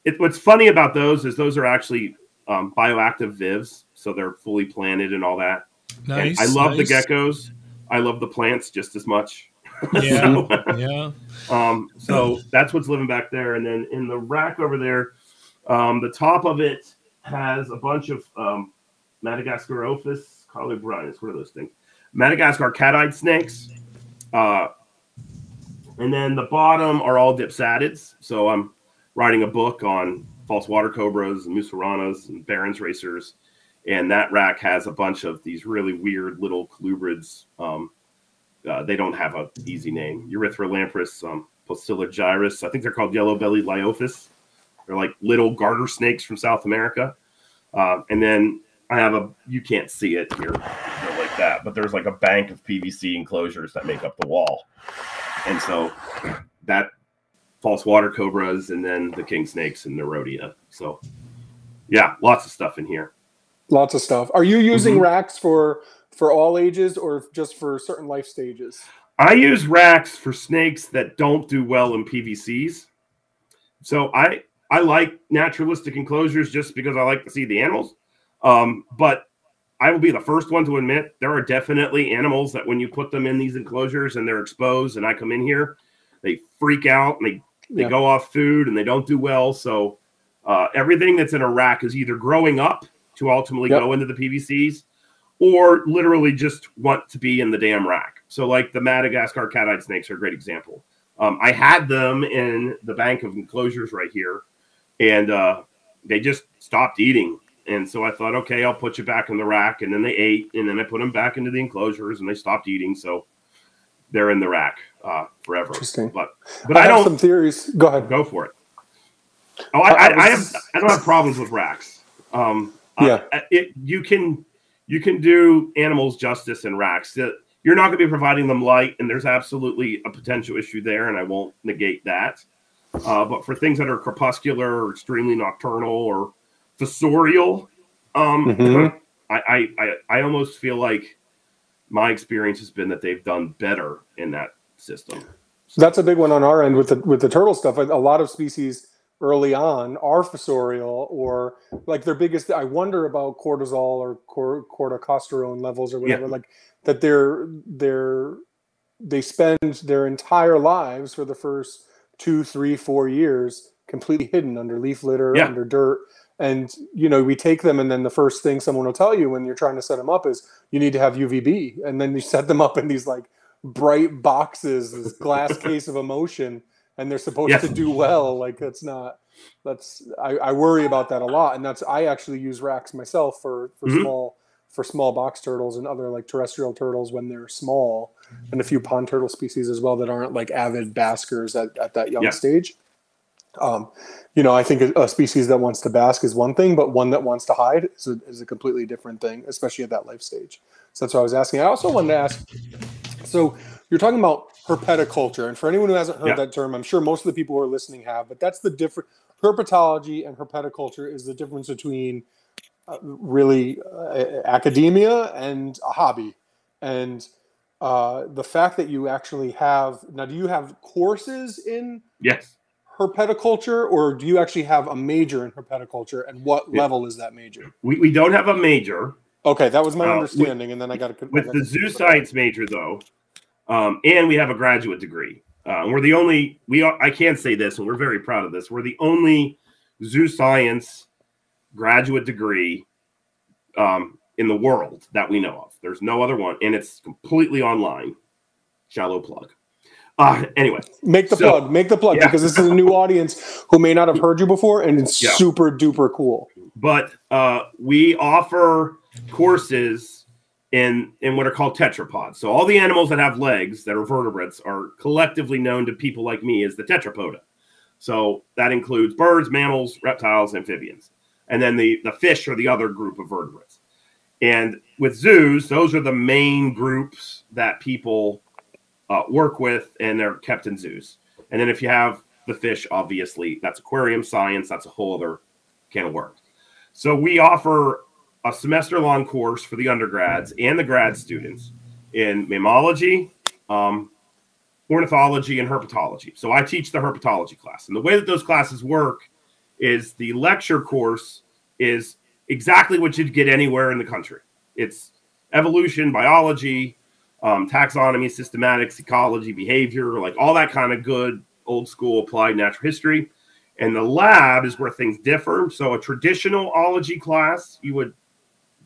It, what's funny about those is those are actually um, bioactive vivs so they're fully planted and all that. Nice. And I love nice. the geckos. I love the plants just as much. (laughs) Yeah. so, yeah. Um, so that's what's living back there. And then in the rack over there, um, the top of it has a bunch of um, Madagascarophis colubrinus. What are those things? Madagascar cat-eyed snakes. Uh, and then the bottom are all dipsadids. So I'm writing a book on false water cobras and mussuranas and Baron's racers and that rack has a bunch of these really weird little colubrids. Um, uh, they don't have an easy name. Erythrolamprus um, gyrus. I think they're called yellow-bellied Liophis. They're like little garter snakes from South America. Uh, and then I have a, you can't see it here like that, but there's like a bank of PVC enclosures that make up the wall. And so that false water cobras and then the king snakes and the rhodia. So yeah, lots of stuff in here. Lots of stuff. Are you using mm-hmm. racks for for all ages or just for certain life stages? I use racks for snakes that don't do well in PVCs. So I I like naturalistic enclosures just because I like to see the animals. Um, but I will be the first one to admit there are definitely animals that when you put them in these enclosures and they're exposed and I come in here, they freak out and they, they yeah. go off food and they don't do well. So uh, everything that's in a rack is either growing up to ultimately yep. go into the PVCs or literally just want to be in the damn rack. So, like the Madagascar cat eyed snakes are a great example. Um, I had them in the bank of enclosures right here, and uh, they just stopped eating. And so I thought, okay, I'll put you back in the rack. And then they ate, and then I put them back into the enclosures, and they stopped eating. So they're in the rack uh, forever. Interesting. But but I, I don't some theories. Go ahead. Go for it. Oh, I, I, I, have I don't have problems with racks. Um, yeah, uh, it, you can you can do animals justice in racks. You're not going to be providing them light, and there's absolutely a potential issue there, and I won't negate that. Uh, but for things that are crepuscular or extremely nocturnal or fossorial, um, Mhm. I, I, I, I almost feel like my experience has been that they've done better in that system. So that's a big one on our end with the with the turtle stuff. A a lot of species early on are fossorial or like their biggest. I wonder about cortisol or cor, corticosterone levels or whatever. Yeah. Like that they're they're they spend their entire lives for the first two, three, four years completely hidden under leaf litter, Yeah. under dirt. And you know, we take them, and then the first thing someone will tell you when you're trying to set them up is you need to have UVB, and then you set them up in these like bright boxes, this glass (laughs) case of emotion, and they're supposed Yes. to do well. Like that's not. That's I, I worry about that a lot, and that's I actually use racks myself for for Mhm. small for small box turtles and other like terrestrial turtles when they're small, and a few pond turtle species as well that aren't like avid baskers at, at that young Yeah. stage. Um, you know, I think a, a species that wants to bask is one thing, but one that wants to hide is a, is a completely different thing, especially at that life stage. So that's what I was asking. I also wanted to ask. So you're talking about herpetoculture, and for anyone who hasn't heard Yeah. that term, I'm sure most of the people who are listening have, but that's the different. Herpetology and herpetoculture is the difference between uh, really uh, academia and a hobby, and uh, the fact that you actually have now. Do you have courses in Yes. Herpetoculture, or do you actually have a major in herpetoculture? And what Yeah. level is that major? We, we don't have a major. Okay, that was my Uh, with- understanding, and then I got to with the zoo science major though um, and we have a graduate degree uh, we're the only we are i can't say this and we're very proud of this we're the only zoo science graduate degree um, in the world that we know of there's no other one and it's completely online shallow plug uh, anyway Make the So- plug, make the plug, Yeah. because this is a new audience who may not have heard you before, and it's Yeah. super duper cool. but uh, we offer courses in in what are called tetrapods. So all the animals that have legs that are vertebrates are collectively known to people like me as the tetrapoda. So that includes birds, mammals, reptiles, amphibians, and then the the fish are the other group of vertebrates. And with zoos, those are the main groups that people uh, work with, and they're kept in zoos. And then if you have the fish, obviously that's aquarium science. That's a whole other can of worms. So we offer a semester long course for the undergrads and the grad students in mammalogy, um, ornithology, and herpetology. So I teach the herpetology class. And the way that those classes work is the lecture course is exactly what you'd get anywhere in the country. It's evolution, biology, um, taxonomy, systematics, ecology, behavior, like all that kind of good old school applied natural history. And the lab is where things differ. So a traditional ology class, you would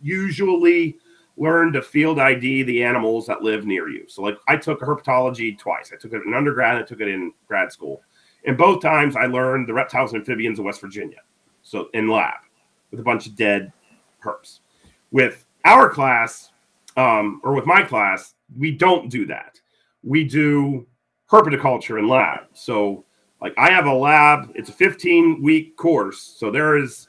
usually learn to field ID the animals that live near you. So like I took herpetology twice. I took it in undergrad, I took it in grad school. And both times I learned the reptiles and amphibians of West Virginia. So in lab with a bunch of dead herps. With our class, um, or with my class, we don't do that. We do herpetoculture in lab. So like I have a lab, it's a 15 week course. So there is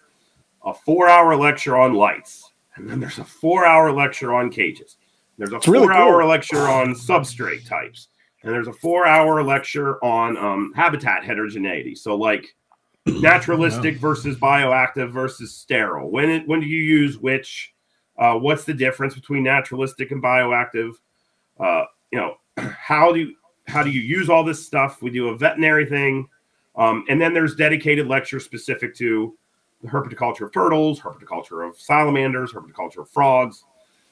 a four hour lecture on lights, and then there's a four hour lecture on cages. There's a It's really four hour cool. lecture on substrate types, and there's a four hour lecture on um, habitat heterogeneity. So like (clears throat) naturalistic versus bioactive versus sterile. When it, when do you use which? Uh, what's the difference between naturalistic and bioactive? Uh, you know, (clears throat) how do you, how do you use all this stuff? We do a veterinary thing, um, and then there's dedicated lectures specific to the herpetoculture of turtles, herpetoculture of salamanders, herpetoculture of frogs.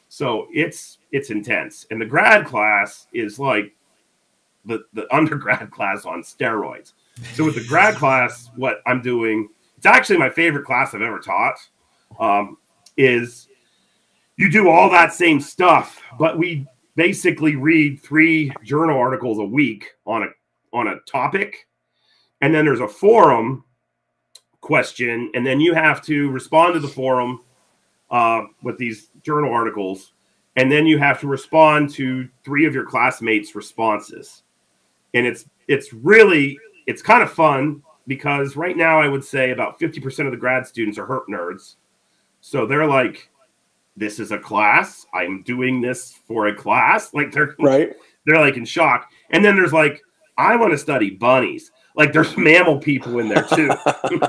So it's it's intense, and the grad class is like the the (laughs) undergrad class on steroids. So with the grad class, what I'm doing, it's actually my favorite class I've ever taught. Um, is you do all that same stuff, but we basically read three journal articles a week on a on a topic, and then there's a forum question, and then you have to respond to the forum uh, with these journal articles, and then you have to respond to three of your classmates' responses, and it's it's really it's kind of fun because right now I would say about fifty percent of the grad students are herp nerds, so they're like, "This is a class. I'm doing this for a class." Like they're (laughs) Right? they're like in shock. And then there's like, I want to study bunnies. like there's (laughs) mammal people in there too.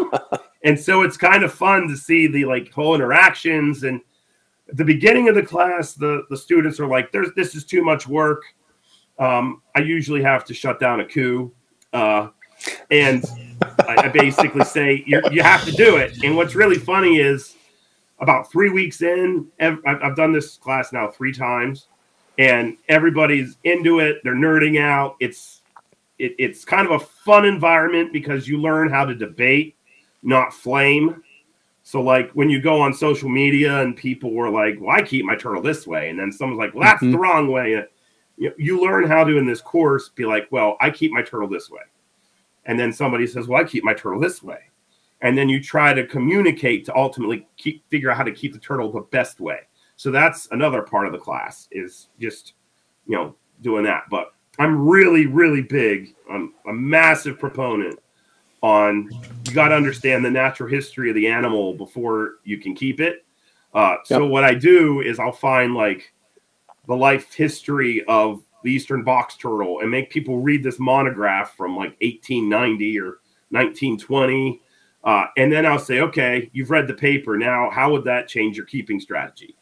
(laughs) and so it's kind of fun to see the like whole interactions and at the beginning of the class the the students are like there's this is too much work um, i usually have to shut down a coup uh, and I, I, basically say you have to do it and what's really funny is about three weeks in i've done this class now three times and everybody's into it. They're nerding out. It's it, it's kind of a fun environment because you learn how to debate not flame. So like when you go on social media and people were like, "Well, I keep my turtle this way," and then someone's like, "Well, that's mm-hmm. the wrong way." You, you learn how to in this course be like, "Well, I keep my turtle this way," and then somebody says, "Well, I keep my turtle this way," and then you try to communicate to ultimately keep figure out how to keep the turtle the best way. So that's another part of the class is just you know doing that. But I'm really really big. I'm a massive proponent on you got to understand the natural history of the animal before you can keep it. Uh, so what I do is I'll find like the life history of the eastern box turtle and make people read this monograph from like 1890 or 1920. Uh, and then I'll say, okay, you've read the paper. Now, how would that change your keeping strategy?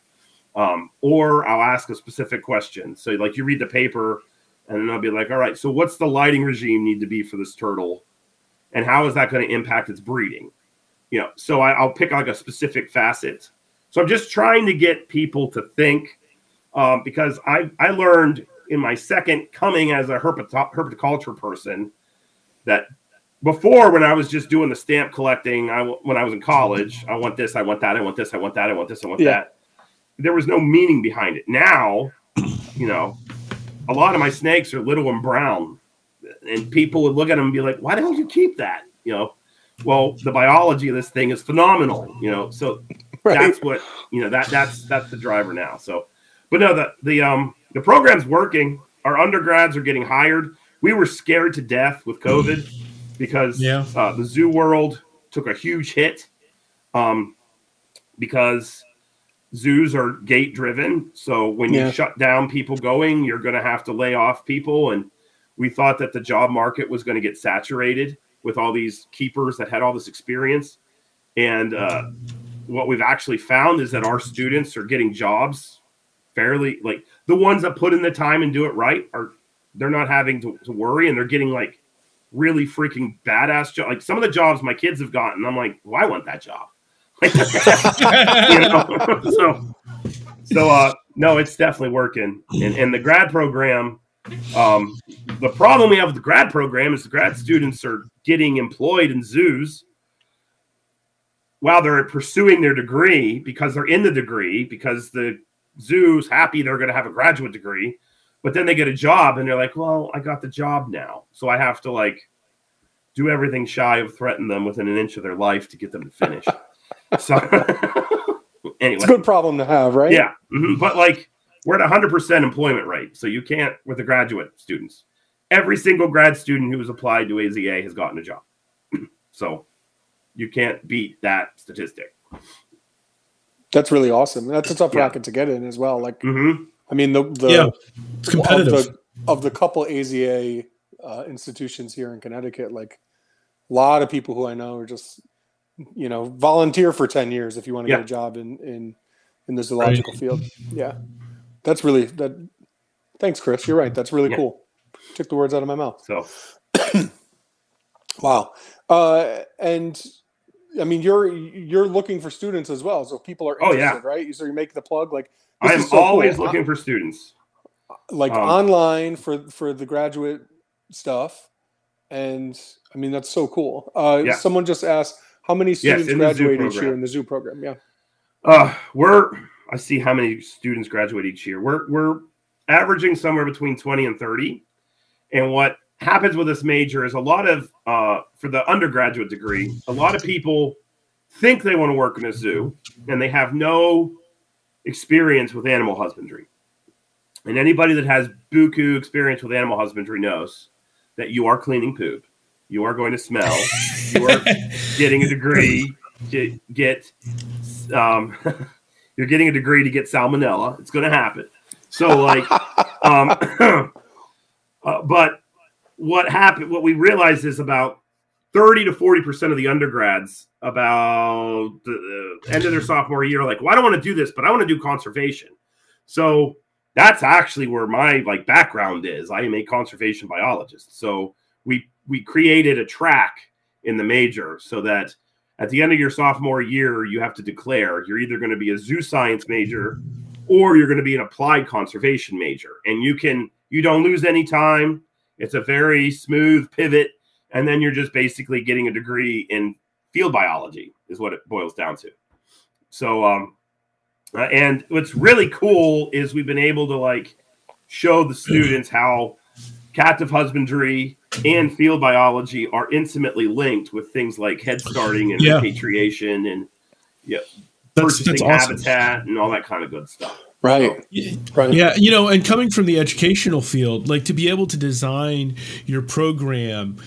Um, or I'll ask a specific question. So, like, you read the paper, and then I'll be like, all right, so what's the lighting regime need to be for this turtle? and how is that going to impact its breeding? You know, so I, will pick like a specific facet. So I'm just trying to get people to think um, because I I learned in my second coming as a herpetoculture person that before when I was just doing the stamp collecting, I when I was in college, I want this, I want that, I want this, I want that, I want this, I want yeah. that. There was no meaning behind it. Now, you know, a lot of my snakes are little and brown and people would look at them and be like, "Why the hell do you keep that?" You know, well, the biology of this thing is phenomenal. You know, so (laughs) right. that's what you know that that's that's the driver now. So, but no, the the um the program's working. Our undergrads are getting hired. We were scared to death with COVID because yeah. uh, the zoo world took a huge hit um, because zoos are gate driven. So when yeah. you shut down people going, you're going to have to lay off people and we thought that the job market was going to get saturated with all these keepers that had all this experience. And uh, what we've actually found is that our students are getting jobs fairly like the ones that put in the time and do it right are they're not having to, to worry and they're getting like really freaking badass job. Like some of the jobs my kids have gotten, I'm like, well, I want that job. (laughs) you know? (laughs) so, so uh, no, it's definitely working. And, and the grad program, um, the problem we have with the grad program is the grad students are getting employed in zoos while they're pursuing their degree because they're in the degree because the zoo's happy they're going to have a graduate degree but then they get a job and they're like well i got the job now so i have to like do everything shy of threaten them within an inch of their life to get them to finish (laughs) so (laughs) anyway it's a good problem to have right yeah mm-hmm. but like we're at 100% employment rate. So you can't, with the graduate students, every single grad student who has applied to AZA has gotten a job. (clears throat) so you can't beat that statistic. That's really awesome. That's a tough yeah. racket to get in as well. Like, mm-hmm. I mean, the, the yeah, it's competitive. Of the, of the couple AZA uh, institutions here in Connecticut, like a lot of people who I know are just, you know, volunteer for 10 years if you want to yeah. get a job in, in, in the zoological right. field. Yeah. That's really that. Thanks, Chris. You're right. That's really yeah. cool. Took the words out of my mouth. So, (clears throat) wow. Uh, and I mean, you're you're looking for students as well. So people are interested, oh, yeah. right? So you make the plug. Like I am so always cool. looking for students. Like um, online for for the graduate stuff, and I mean that's so cool. Uh, yeah. Someone just asked how many students yes, graduate each year in the zoo program. Yeah. Uh, we're I see how many students graduate each year. We're we're averaging somewhere between 20 and 30. And what happens with this major is a lot of uh, for the undergraduate degree, a lot of people think they want to work in a zoo and they have no experience with animal husbandry. And anybody that has buku experience with animal husbandry knows that you are cleaning poop, you are going to smell, you are (laughs) getting a degree to get um, (laughs) you're getting a degree to get salmonella. It's going to happen. So, like, um, (clears throat) uh, but what happened, what we realized is about 30 to 40% of the undergrads about the end of their sophomore year, like, well, I don't want to do this, but I want to do conservation. So that's actually where my like background is. I am a conservation biologist. So we we created a track in the major so that at the end of your sophomore year, you have to declare you're either going to be a zoo science major or you're going to be an applied conservation major. And you can you don't lose any time. It's a very smooth pivot and then you're just basically getting a degree in field biology is what it boils down to. So um uh, and what's really cool is we've been able to like show the students how captive husbandry and field biology are intimately linked with things like head starting and Yeah. repatriation and yeah, That's, purchasing that's awesome. habitat and all that kind of good stuff. Right. Right. Yeah, you know, and coming from the educational field, like to be able to design your program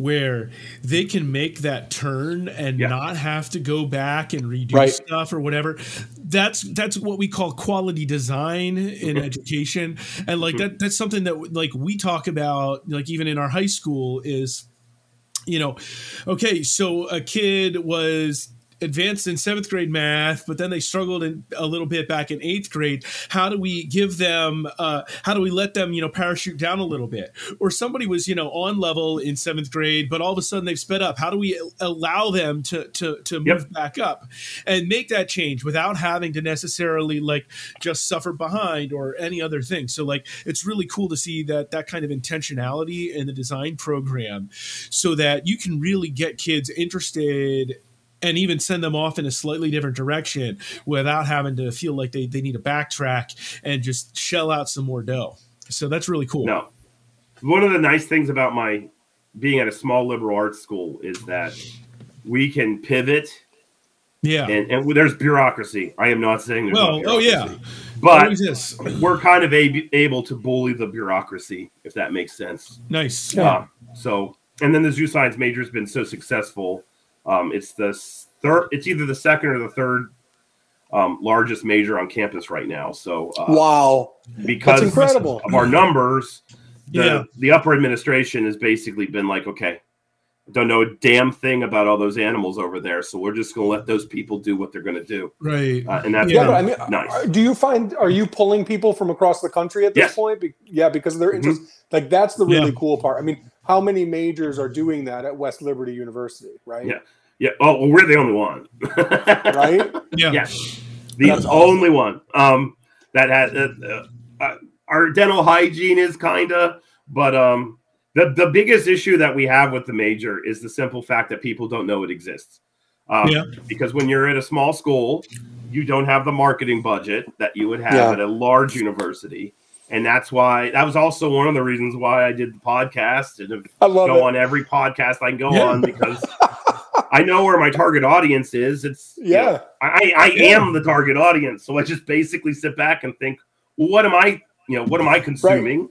where they can make that turn and Yeah. not have to go back and redo Right. stuff or whatever. That's that's what we call quality design in mm-hmm. education, and like mm-hmm. that that's something that like we talk about, like even in our high school is you know, okay, so a kid was advanced in seventh grade math, but then they struggled in, a little bit back in eighth grade. How do we give them? Uh, how do we let them, you know, parachute down a little bit? Or somebody was, you know, on level in seventh grade, but all of a sudden they've sped up. How do we allow them to to to move Yep. back up and make that change without having to necessarily like just suffer behind or any other thing? So like, it's really cool to see that that kind of intentionality in the design program so that you can really get kids interested and even send them off in a slightly different direction without having to feel like they, they need to backtrack and just shell out some more dough. So that's really cool. No. One of the nice things about my being at a small liberal arts school is that we can pivot Yeah. and, and there's bureaucracy. I am not saying there's well, oh yeah. but we're kind of a, able to bully the bureaucracy, if that makes sense. Nice. Yeah. Uh, so, and then the zoo science major has been so successful. Um, it's the third. It's either the second or the third um, largest major on campus right now. So, uh, Wow. because That's incredible. of our numbers, the Yeah. the upper administration has basically been like, okay, don't know a damn thing about all those animals over there, so we're just going to let those people do what they're going to do, Right. uh, and that's Yeah, Yeah. but I mean, Nice. do you find are you pulling people from across the country at this Yes. point? Be- yeah, because of their Mhm. interest. Like that's the really Yeah. cool part. I mean, how many majors are doing that at West Liberty University? Right. Yeah. Yeah. Oh, well, we're the only one, (laughs) Right. Yeah. Yes, the That's awesome. only one um, that has uh, uh, uh, our dental hygiene is kind of, but um, the the biggest issue that we have with the major is the simple fact that people don't know it exists. Um, Yeah. Because when you're at a small school, you don't have the marketing budget that you would have Yeah. at a large university. And that's why that was also one of the reasons why I did the podcast and I love go it. on every podcast I can go Yeah. on because (laughs) I know where my target audience is. It's you know, Yeah. I, I Yeah. am the target audience. So I just basically sit back and think, well, what am I, you know, what am I consuming?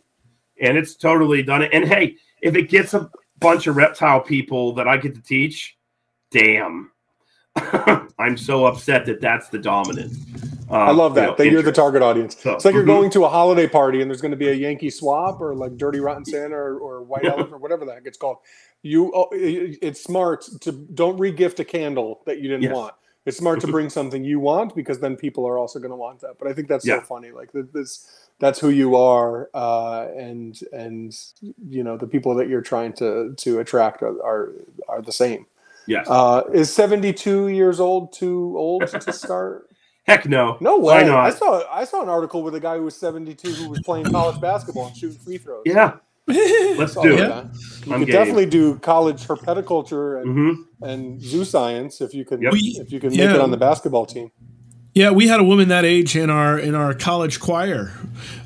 And it's totally done it. And hey, if it gets a bunch of reptile people that I get to teach, damn. (laughs) I'm so upset that that's the dominant. Uh, I love you that. know, that you're the target audience. So, It's like you're mhm. going to a holiday party and there's going to be a Yankee swap or like Dirty Rotten Santa or, or White Elephant or whatever that gets called. You, oh, it- it's smart to don't regift a candle that you didn't Yes. want. It's smart to bring something you want because then people are also going to want that. But I think that's Yeah. so funny. Like this, that's who you are, uh, and and you know the people that you're trying to to attract are are, are the same. Yes. Uh, is 72 years old too old to start? Heck no. No Why way. not? I saw I saw an article with a guy who was 72 who was playing college basketball and shooting free throws. Yeah. Let's do that. it. You I'm could game. definitely do college herpetoculture and, hmm and zoo science if you can Yep. If you can make yeah. it on the basketball team. Yeah, we had a woman that age in our in our college choir,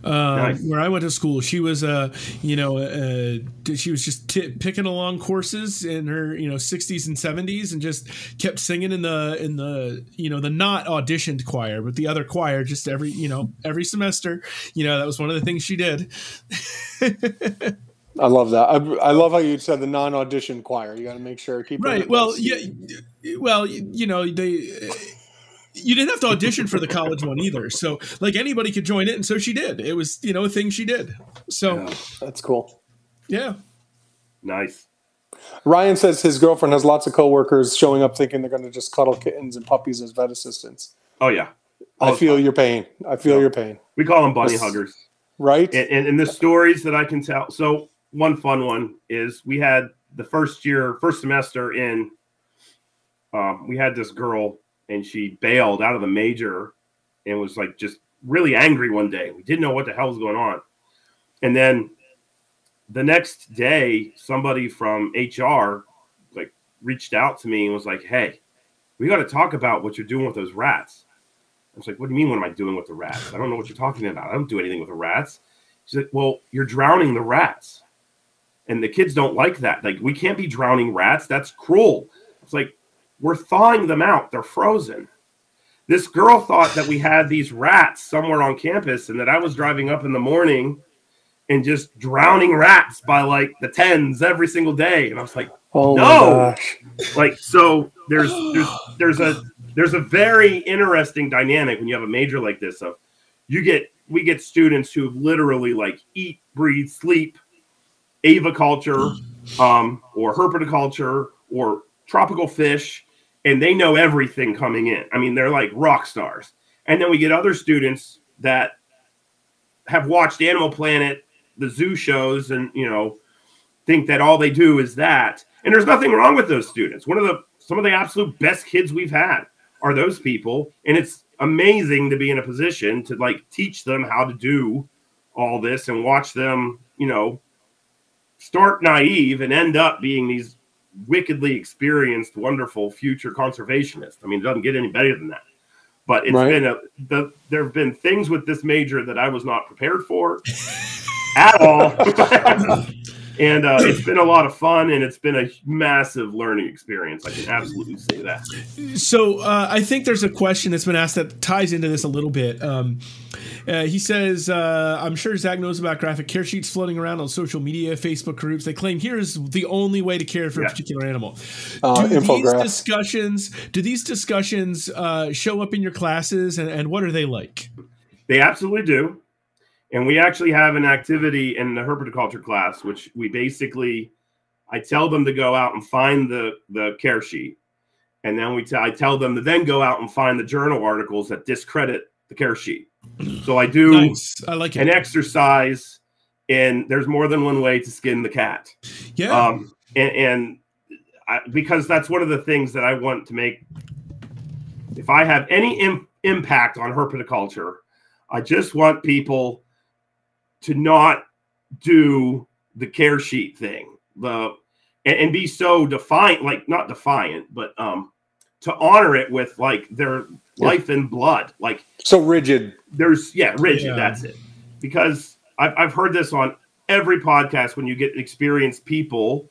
uh, Nice. where I went to school. She was, uh, you know, uh, she was just t- picking along courses in her, you know, sixties and seventies, and just kept singing in the in the you know the not auditioned choir, but the other choir, just every you know every semester. You know, that was one of the things she did. (laughs) I love that. I, I love how you said the non-audition choir. You got to make sure keep right. Well, yeah. Well, you you know they. You didn't have to audition for the college one either, so like anybody could join it, and so she did. It was you know a thing she did. So Yeah. that's cool. yeah. Nice. Ryan says his girlfriend has lots of coworkers showing up thinking they're going to just cuddle kittens and puppies as vet assistants. Oh yeah. I All the feel time. your pain. I feel Yeah. your pain. We call them bunny This- huggers. Right? and, and, and the stories that I can tell. So one fun one is we had the first year, first semester in. Um, we had this girl, and she bailed out of the major, and was like just really angry one day. We didn't know what the hell was going on, and then the next day, somebody from HR like reached out to me and was like, "Hey, we got to talk about what you're doing with those rats." I was like, "What do you mean? What am I doing with the rats? I don't know what you're talking about. I don't do anything with the rats." She's like, "Well, you're drowning the rats, and the kids don't like that. Like, we can't be drowning rats. That's cruel." It's like we're thawing them out. They're frozen. This girl thought that we had these rats somewhere on campus, and that I was driving up in the morning and just drowning rats by like the tens every single day. And I was like, oh no. like so there's there's there's a there's a very interesting dynamic when you have a major like this of you get we get students who literally like eat breathe sleep aviculture um or herpetoculture or tropical fish and they know everything coming in. I mean they're like rock stars. And then we get other students that have watched animal planet the zoo shows and you know think that all they do is that. And there's nothing wrong with those students. One of the some of the absolute best kids we've had are those people. And it's amazing to be in a position to like teach them how to do all this and watch them you know start naive and end up being these wickedly experienced wonderful future conservationist. i mean it doesn't get any better than that but it's Right. been a the, there have been things with this major that i was not prepared for (laughs) at all (laughs) and uh, it's been a lot of fun and it's been a massive learning experience i can absolutely say that So uh, I think there's a question that's been asked that ties into this a little bit. Um, uh, he says, uh, "I'm sure Zac knows about graphic care sheets floating around on social media, Facebook groups. They claim here is the only way to care for Yeah. a particular animal. Uh, do these discussions do these discussions uh, show up in your classes, and, and what are they like? They absolutely do. And we actually have an activity in the herpetoculture class, which we basically, I tell them to go out and find the, the care sheet. And then we t- I tell them to then go out and find the journal articles that discredit the care sheet. So I do Nice, I like an it. exercise, and there's more than one way to skin the cat. Yeah, um, and, and I, because that's one of the things that I want to make. If I have any Im- impact on herpetoculture, I just want people to not do the care sheet thing, the and, and be so defiant, like not defiant, but um, to honor it with like their Yeah. life and blood, like So rigid. there's yeah rigid Yeah. that's it because I've, I've heard this on every podcast when you get experienced people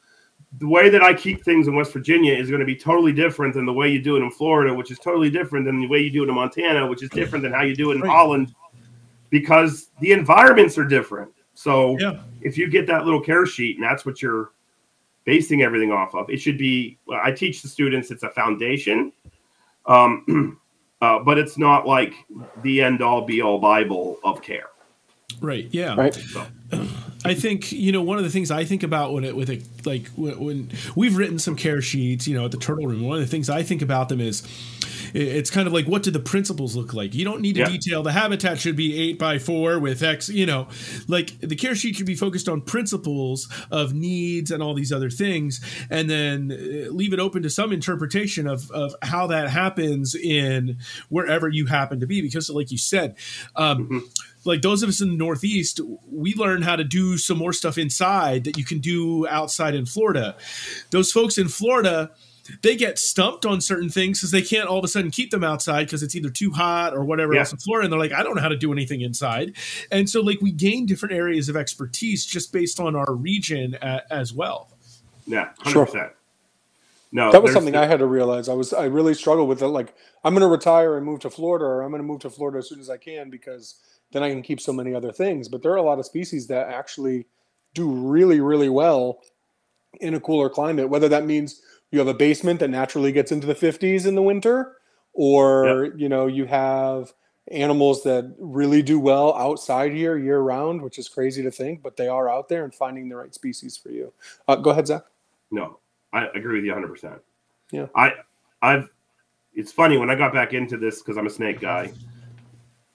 the way that i keep things in west virginia is going to be totally different than the way you do it in florida which is totally different than the way you do it in montana which is different than how you do it in Right. holland because the environments are different so yeah. if you get that little care sheet and that's what you're basing everything off of it should be i teach the students it's a foundation um, (clears throat) uh, but it's not like the end all be all bible of care Right. Yeah. Right. so (clears throat) I think you know one of the things I think about when it with a like when, when we've written some care sheets, you know, at the Turtle Room. One of the things I think about them is it's kind of like what do the principles look like? You don't need to Yeah. detail the habitat should be eight by four with X. You know, like the care sheet should be focused on principles of needs and all these other things, and then uh, leave it open to some interpretation of of how that happens in wherever you happen to be. Because, like you said. Um, Mhm. Like those of us in the Northeast, we learn how to do some more stuff inside that you can do outside in Florida. Those folks in Florida, they get stumped on certain things because they can't all of a sudden keep them outside because it's either too hot or whatever Yeah. else in Florida. And they're like, I don't know how to do anything inside. And so, like, we gain different areas of expertise just based on our region a, as well. yeah 100% Sure. No That was something I had to realize. I was I really struggled with it. Like I'm going to retire and move to Florida, or I'm going to move to Florida as soon as I can because then I can keep so many other things. But there are a lot of species that actually do really really well in a cooler climate. Whether that means you have a basement that naturally gets into the 50s in the winter, or you know you have animals that really do well outside here year round, which is crazy to think, but they are out there and finding the right species for you. Uh, go ahead, Zac. No, I agree with you 100. percent Yeah, I I've. It's funny when I got back into this because I'm a snake guy.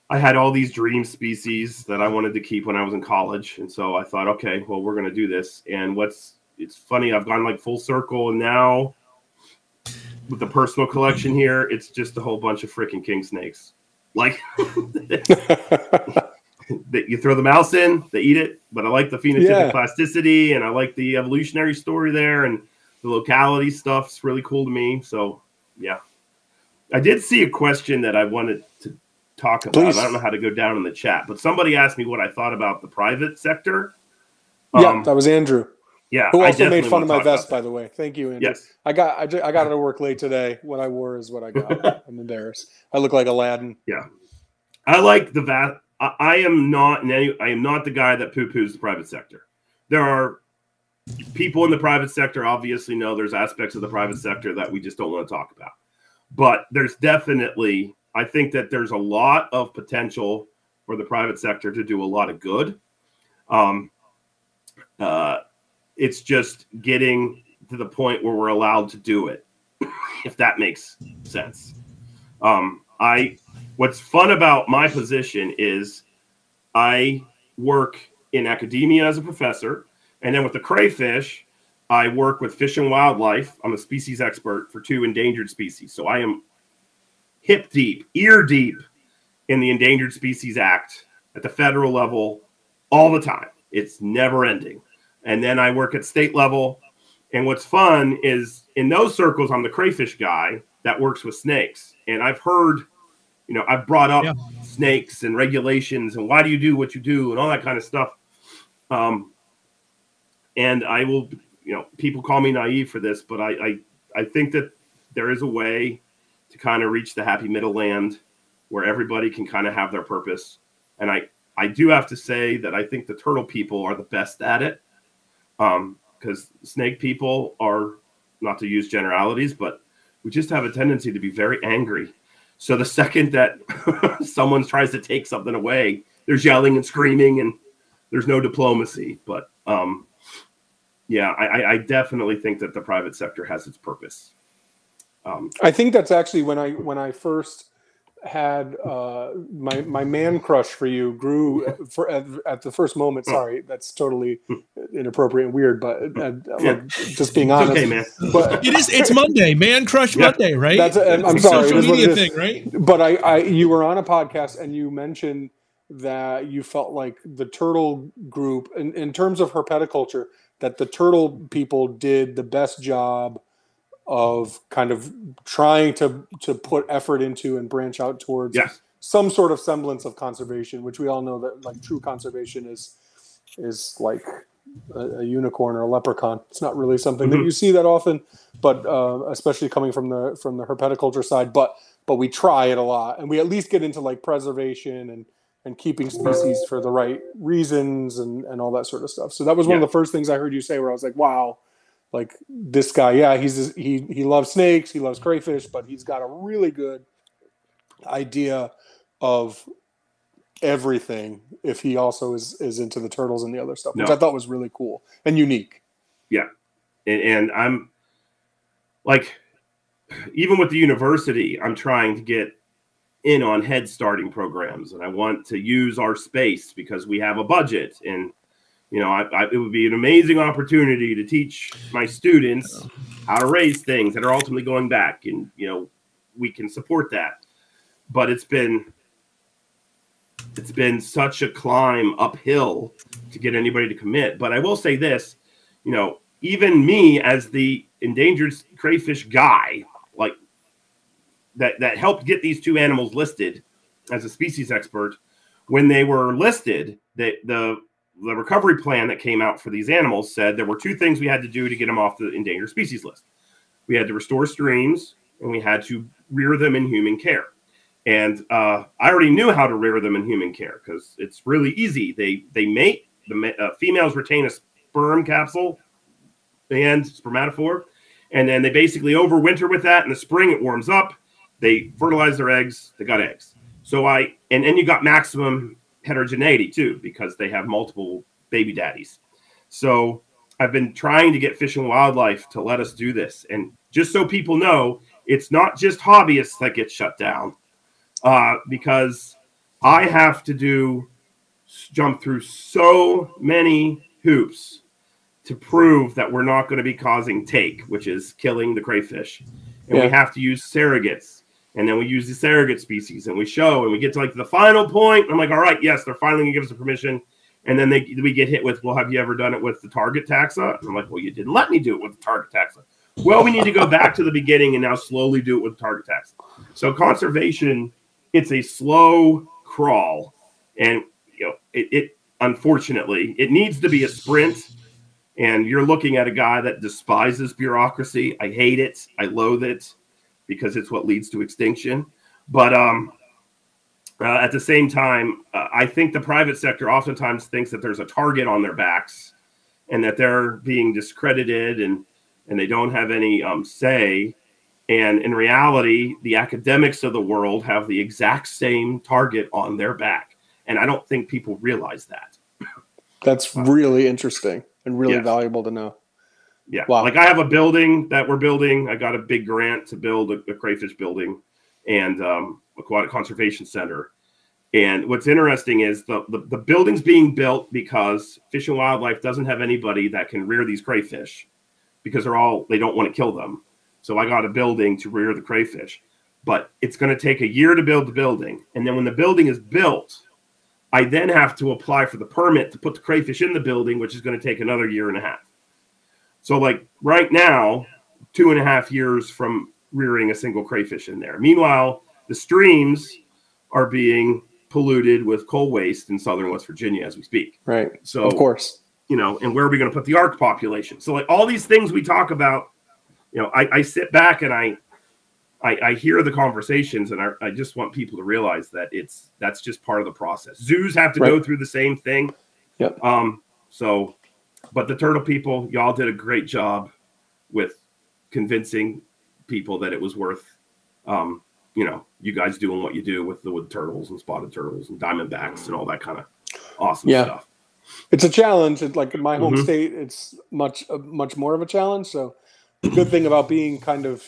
I had all these dream species that I wanted to keep when I was in college, and so I thought, okay, well, we're going to do this. And what's it's funny, I've gone like full circle, and now with the personal collection here, it's just a whole bunch of freaking king snakes. Like (laughs) that you throw the mouse in, they eat it. But I like the phenotypic Yeah. plasticity, and I like the evolutionary story there, and the locality stuff's really cool to me. So yeah, I did see a question that I wanted to talk about. Please. I don't know how to go down in the chat, but somebody asked me what I thought about the private sector. yeah, Um, that was Andrew, yeah, who I also made fun of my vest, by the way. Thank you. Andrew. Yes. I got I, I got out of work late today. What I wore is what I got. (laughs) I'm embarrassed. I look like Aladdin. Yeah, I like the va I, I am not in any. I am not the guy that poo poos the private sector. There are people in the private sector. Obviously, know there's aspects of the private sector that we just don't want to talk about. But there's definitely. I think that there's a lot of potential for the private sector to do a lot of good. Um, uh, it's just getting to the point where we're allowed to do it, if that makes sense. Um, I what's fun about my position is I work in academia as a professor, and then with the crayfish, I work with fish and wildlife. I'm a species expert for two endangered species. So I am hip deep, ear deep in the Endangered Species Act at the federal level all the time. It's never ending. And then I work at state level. And what's fun is in those circles, I'm the crayfish guy that works with snakes. And I've heard, you know, I've brought up Yeah. snakes and regulations and why do you do what you do and all that kind of stuff. Um, and I will, you know, people call me naive for this, but I, I, I think that there is a way to kind of reach the happy middle land where everybody can kind of have their purpose. And I, I do have to say that I think the turtle people are the best at it. Um, because snake people are not to use generalities, but we just have a tendency to be very angry. So the second that (laughs) someone tries to take something away, there's yelling and screaming, and there's no diplomacy. But um, yeah, I, I- I definitely think that the private sector has its purpose. Um, I think that's actually when I when I first had uh, my my man crush for you grew for at, at the first moment. Sorry, that's totally inappropriate and weird, but uh, Yeah. like, just being honest. okay, man. But It is. It's Monday, man. Crush Yeah. Monday, right? That's- I'm- I'm It's a sorry, Social it is what media thing, right? but I, I you were on a podcast and you mentioned that you felt like the turtle group in, in terms of herpetoculture that the turtle people did the best job of kind of trying to to put effort into and branch out towards some sort of semblance of conservation which we all know that like true conservation is is like a, a unicorn or a leprechaun. It's not really something that Mhm. you see that often but uh, especially coming from the from the herpetoculture side. But but we try it a lot and we at least get into like preservation and and keeping species for the right reasons and and all that sort of stuff so that was one Yeah. of the first things i heard you say where i was like wow like this guy yeah he's he he loves snakes he loves crayfish but he's got a really good idea of everything if he also is is into the turtles and the other stuff which No. i thought was really cool and unique Yeah. and, and I'm like, even with the university, I'm trying to get in on head starting programs, and I want to use our space because we have a budget, and you know, I, I, it would be an amazing opportunity to teach my students how to raise things that are ultimately going back, and you know, we can support that. But it's been it's been such a climb uphill to get anybody to commit. But I will say this, you know, even me as the endangered crayfish guy, that that helped get these two animals listed as a species expert, when they were listed, the the the recovery plan that came out for these animals said there were two things we had to do to get them off the endangered species list. We had to restore streams and we had to rear them in human care. And uh, I already knew how to rear them in human care because it's really easy. They they mate. The uh, females retain a sperm capsule and spermatophore, and then they basically overwinter with that. In the spring, it warms up. They fertilize their eggs. They got eggs. So I and then you got maximum heterogeneity too because they have multiple baby daddies. So I've been trying to get Fish and Wildlife to let us do this, and just so people know, it's not just hobbyists that get shut down uh, because I have to do jump through so many hoops to prove that we're not going to be causing take, which is killing the crayfish, and Yeah. we have to use surrogates, and then we use the surrogate species, and we show, and we get to like the final point. I'm like, all right, yes, they're finally to give us the permission. And then they we get hit with, well, have you ever done it with the target taxa? And I'm like, well, you didn't let me do it with the target taxa. Well, we need to go back to the beginning and now slowly do it with target taxa. So conservation, it's a slow crawl, and you know it, it unfortunately it needs to be a sprint. And you're looking at a guy that despises bureaucracy. I hate it. I loathe it because it's what leads to extinction. But um, uh, at the same time, uh, I think the private sector oftentimes thinks that there's a target on their backs and that they're being discredited and and they don't have any um, say. And in reality, the academics of the world have the exact same target on their back. And I don't think people realize that. That's really interesting and really Yes. valuable to know. Yeah. Wow. Like I have a building that we're building. I got a big grant to build a, a crayfish building and um, aquatic conservation center. And what's interesting is the, the the building's being built because Fish and Wildlife doesn't have anybody that can rear these crayfish because they're all they don't want to kill them. So I got a building to rear the crayfish. But it's going to take a year to build the building. And then when the building is built, I then have to apply for the permit to put the crayfish in the building, which is going to take another year and a half. So, like right now, two and a half years from rearing a single crayfish in there. Meanwhile, the streams are being polluted with coal waste in southern West Virginia as we speak. Right. So, of course. you know, and where are we going to put the ARC population? So, like all these things we talk about, you know, I, I sit back and I, I, I hear the conversations, and I, I just want people to realize that it's that's just part of the process. Zoos have to go through the same thing. Yep. Um. So, but the turtle people, y'all did a great job with convincing people that it was worth, um, you know, you guys doing what you do with the with turtles and spotted turtles and diamondbacks and all that kind of awesome Yeah. stuff. It's a challenge. It's like in my home Mhm. state, it's much uh, much more of a challenge. So the good thing about being kind of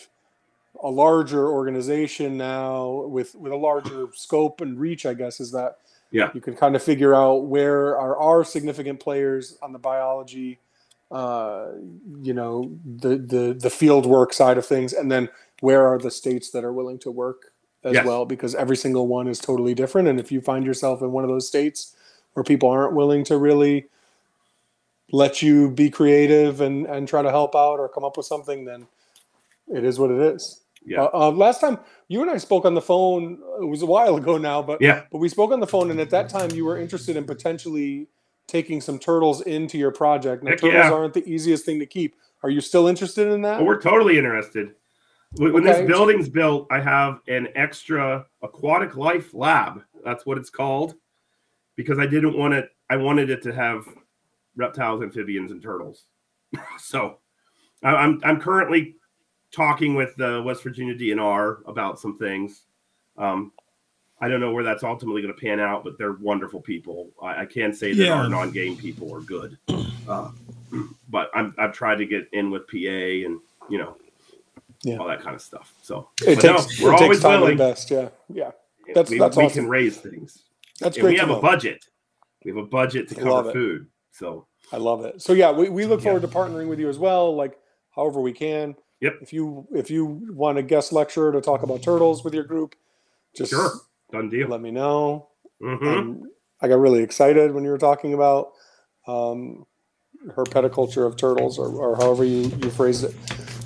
a larger organization now with with a larger scope and reach, I guess, is that Yeah. you can kind of figure out where are our significant players on the biology, uh, you know, the the the field work side of things, and then where are the states that are willing to work as Yes. well, because every single one is totally different. And if you find yourself in one of those states where people aren't willing to really let you be creative and and try to help out or come up with something, then it is what it is. Yeah. Uh, uh, last time you and I spoke on the phone, it was a while ago now, but Yeah. but we spoke on the phone, and at that time you were interested in potentially taking some turtles into your project. Now, Heck turtles yeah. aren't the easiest thing to keep. Are you still interested in that? Well, we're totally interested. When, when Okay. this building's built, I have an extra aquatic life lab. That's what it's called, because I didn't want it. I wanted it to have reptiles, amphibians, and turtles. (laughs) so, I'm I'm currently talking with the West Virginia DNR about some things. Um, I don't know where that's ultimately going to pan out, but they're wonderful people. I, I can say that Yeah. our non-game people are good. Uh, (clears throat) but I'm, I've tried to get in with PA and you know Yeah. all that kind of stuff. So It but takes no, we're it takes always time to willing. invest. Yeah, yeah, That's- we, that's we awesome. can raise things. that's And great. we have know. a budget. We have a budget to I cover food. So I love it. So yeah, we, we look Yeah. forward to partnering with you as well. Like however we can. Yep. If you if you want a guest lecture to talk about turtles with your group, just sure, done deal. let me know. Mhm. Um, I got really excited when you were talking about um, herpetoculture of turtles, or, or however you, you phrased it.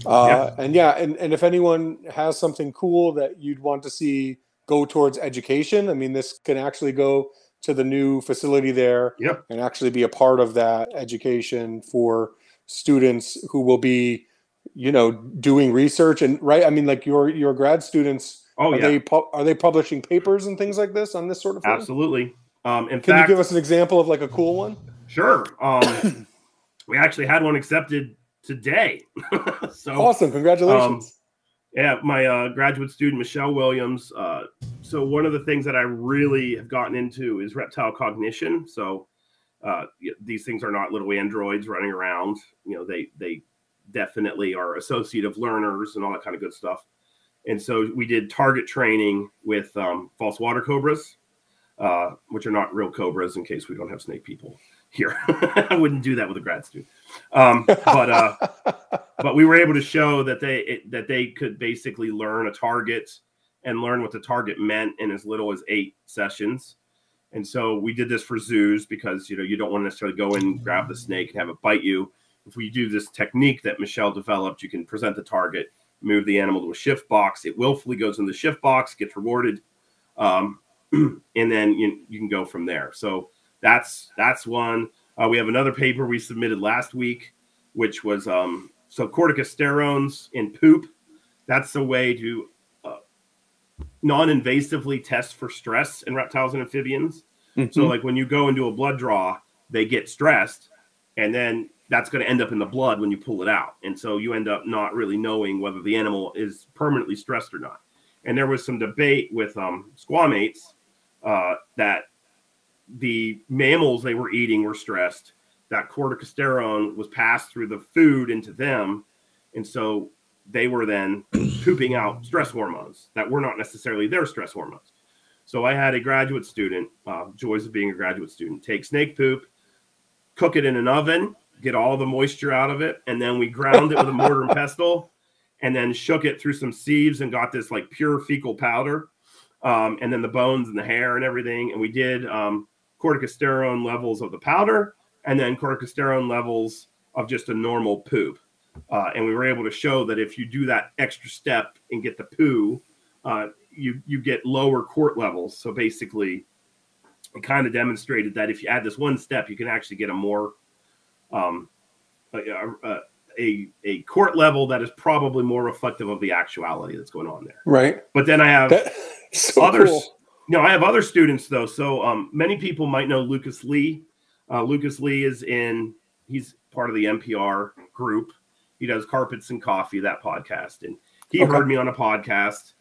Uh, And yeah, and, and if anyone has something cool that you'd want to see go towards education, I mean, this can actually go to the new facility there Yep. and actually be a part of that education for students who will be, you know, doing research and right. I mean, like your your grad students Oh are yeah, they pu- are they publishing papers and things like this on this sort of thing? absolutely. Um, in Can fact, you give us an example of like a cool one? sure. Um, (coughs) we actually had one accepted today. (laughs) so Awesome, congratulations. Yeah, my uh, graduate student Michelle Williams uh, so one of the things that I really have gotten into is reptile cognition. So uh, these things are not little androids running around. You know, they they definitely are associative learners and all that kind of good stuff. And so we did target training with um, false water cobras, uh, which are not real cobras. In case we don't have snake people here, (laughs) I wouldn't do that with a grad student. Um, but uh, (laughs) but we were able to show that they it, that they could basically learn a target and learn what the target meant in as little as eight sessions. And so we did this for zoos because you know you don't want to necessarily go in and grab the snake and have it bite you. If we do this technique that Michelle developed, you can present the target, move the animal to a shift box. It willfully goes in the shift box, gets rewarded, um, (clears throat) and then you, you can go from there. So that's that's one. Uh, we have another paper we submitted last week, which was um, so corticosterones in poop. That's a way to non-invasively test for stress in reptiles and amphibians. Mm-hmm. So like when you go and do a blood draw, they get stressed and then that's going to end up in the blood when you pull it out. And so you end up not really knowing whether the animal is permanently stressed or not. And there was some debate with um, squamates uh, that the mammals they were eating were stressed, that corticosterone was passed through the food into them. And so they were then (clears throat) pooping out stress hormones that were not necessarily their stress hormones. So I had a graduate student, uh, joys of being a graduate student, take snake poop, cook it in an oven, get all the moisture out of it, and then we ground it with a mortar and (laughs) pestle, and then shook it through some sieves and got this like pure fecal powder, um, and then the bones and the hair and everything. And we did um, corticosterone levels of the powder, and then corticosterone levels of just a normal poop. Uh, and we were able to show that if you do that extra step and get the poo, uh, you you get lower CORT levels. So basically, it kind of demonstrated that if you add this one step, you can actually get a more um, a, a, a, a CORT level that is probably more reflective of the actuality that's going on there. Right. But then I have (laughs) so others. Cool. Know, I have other students though. So um, many people might know Lucas Lee. Uh, Lucas Lee is in. He's part of the MPR group. He does Carpets and Coffee, that podcast. And he okay. heard me on a podcast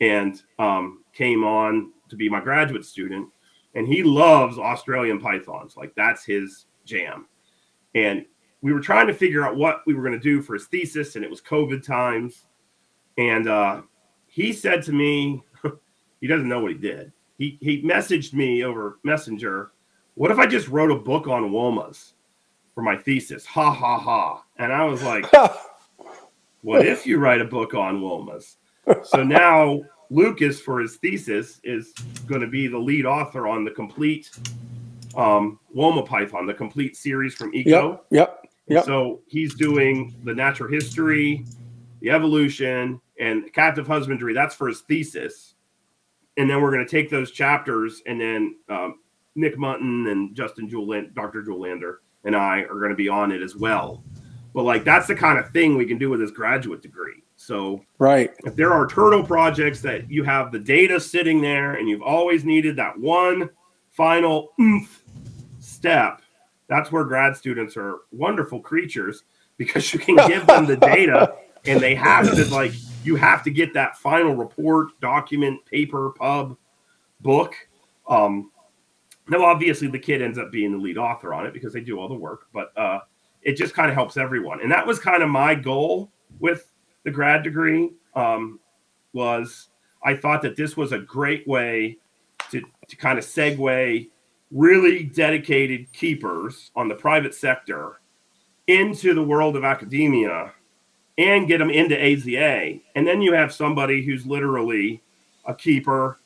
and um, came on to be my graduate student. And he loves Australian pythons. Like that's his jam. And we were trying to figure out what we were going to do for his thesis, and it was COVID times. And uh, he said to me, (laughs) he doesn't know what he did. He he messaged me over Messenger. What if I just wrote a book on womas? for my thesis. Ha ha ha. And I was like, (laughs) what if you write a book on Womas? So now Lucas, for his thesis, is going to be the lead author on the complete um, Woma Python, the complete series from Eco. Yep. Yep. yep. So he's doing the natural history, the evolution, and captive husbandry. That's for his thesis. And then we're going to take those chapters and then um, Nick Mutton and Justin Jewel, Dr. Lander and I are going to be on it as well. But like that's the kind of thing we can do with this graduate degree. So right, if there are turtle projects that you have the data sitting there and you've always needed that one final oomph step, that's where grad students are wonderful creatures because you can (laughs) give them the data and they have to like you have to get that final report, document, paper, pub, book. Um, now, obviously, the kid ends up being the lead author on it because they do all the work, but uh, it just kind of helps everyone. And that was kind of my goal with the grad degree. Um, was I thought that this was a great way to to kind of segue really dedicated keepers on the private sector into the world of academia and get them into AZA. And then you have somebody who's literally a keeper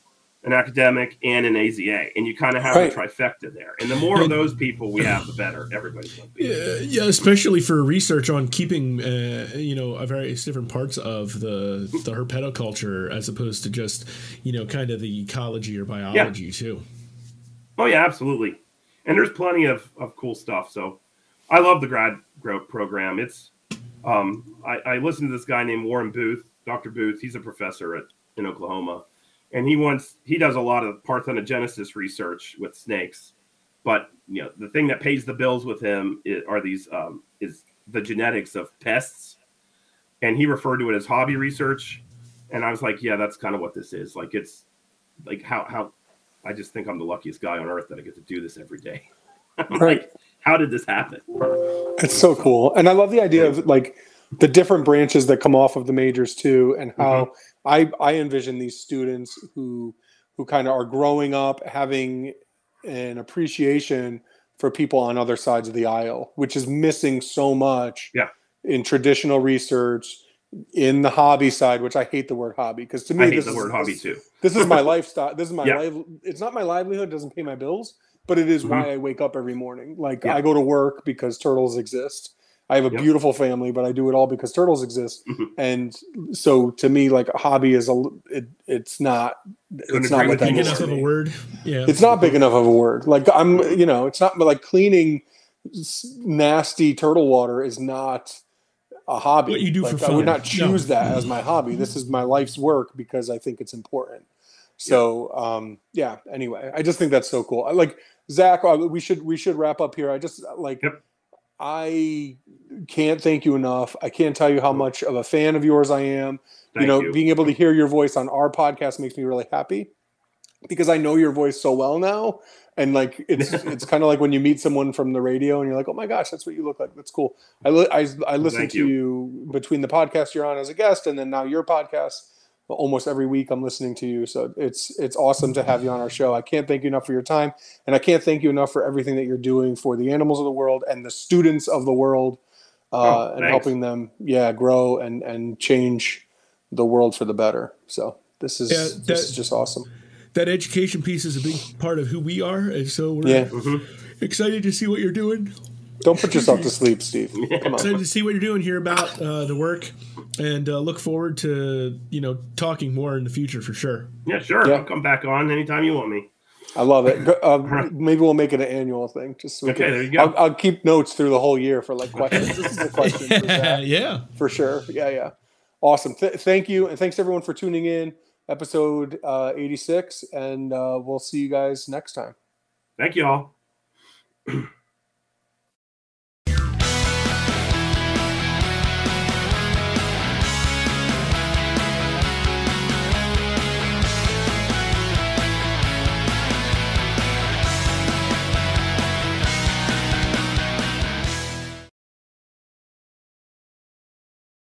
an academic and an AZA, and you kind of have right. a trifecta there. And the more of those people we have, the better everybody's going to be. Yeah, yeah, especially for research on keeping, uh, you know, various different parts of the the herpetoculture, as opposed to just, you know, kind of the ecology or biology yeah. too. Oh yeah, absolutely. And there's plenty of of cool stuff. So I love the grad program. It's um, I, I listened to this guy named Warren Booth, Dr. Booth. He's a professor at in Oklahoma and he wants he does a lot of parthenogenesis research with snakes but you know the thing that pays the bills with him is, are these um, is the genetics of pests and he referred to it as hobby research and i was like yeah that's kind of what this is like it's like how how I just think I'm the luckiest guy on earth that I get to do this every day. (laughs) Right. like, how did this happen? It's so cool. And I love the idea of like the different branches that come off of the majors too, and mm-hmm. how I I envision these students who who kind of are growing up having an appreciation for people on other sides of the aisle, which is missing so much Yeah. in traditional research, in the hobby side, which I hate the word hobby because to me I hate this the is, word hobby this- too. this is my (laughs) lifestyle. This is my Yeah. life. It's not my livelihood. It doesn't pay my bills, but it is why I wake up every morning. Like Yeah. I go to work because turtles exist. I have a Yep. beautiful family, but I do it all because turtles exist. Mhm. And so to me, like a hobby is a. It, it's not. Couldn't It's not agree what that Big enough to of a word. Yeah. It's not big enough of a word. Like I'm, you know, it's not like cleaning nasty turtle water is not a hobby. What you do like, for I would fun. not No. choose that as my hobby. This is my life's work because I think it's important. So, um, yeah. Anyway, I just think that's so cool. I, like Zac, uh, we should we should wrap up here. I just like Yep. I can't thank you enough. I can't tell you how much of a fan of yours I am Thank you know you. being able to hear your voice on our podcast makes me really happy because i know your voice so well now and like it's (laughs) it's kind of like when you meet someone from the radio and you're like oh my gosh that's what you look like that's cool i li- i, I listen Thank to you. you. between the podcast you're on as a guest and then now your podcast almost every week i'm listening to you so it's it's awesome to have you on our show i can't thank you enough for your time and i can't thank you enough for everything that you're doing for the animals of the world and the students of the world uh, Oh, and thanks. helping them yeah grow and and change the world for the better. So this is Yeah, this is just awesome. That education piece is a big part of who we are, and so we're Yeah. Mhm. excited to see what you're doing. Don't put yourself to sleep, Steve. Come on. Excited to see what you're doing, here about uh, the work, and uh, look forward to you know talking more in the future for sure. Yeah, sure. Yeah. I'll come back on anytime you want me. I love it. Uh, (laughs) maybe we'll make it an annual thing. Just so we Okay, can- there you go. I'll, I'll keep notes through the whole year for like questions. (laughs) This is a question for, (laughs) Zac, yeah. for sure. Yeah, yeah. Awesome. Th- thank you, and thanks everyone for tuning in. Episode uh, eighty six, and uh, we'll see you guys next time. Thank you all. (clears throat)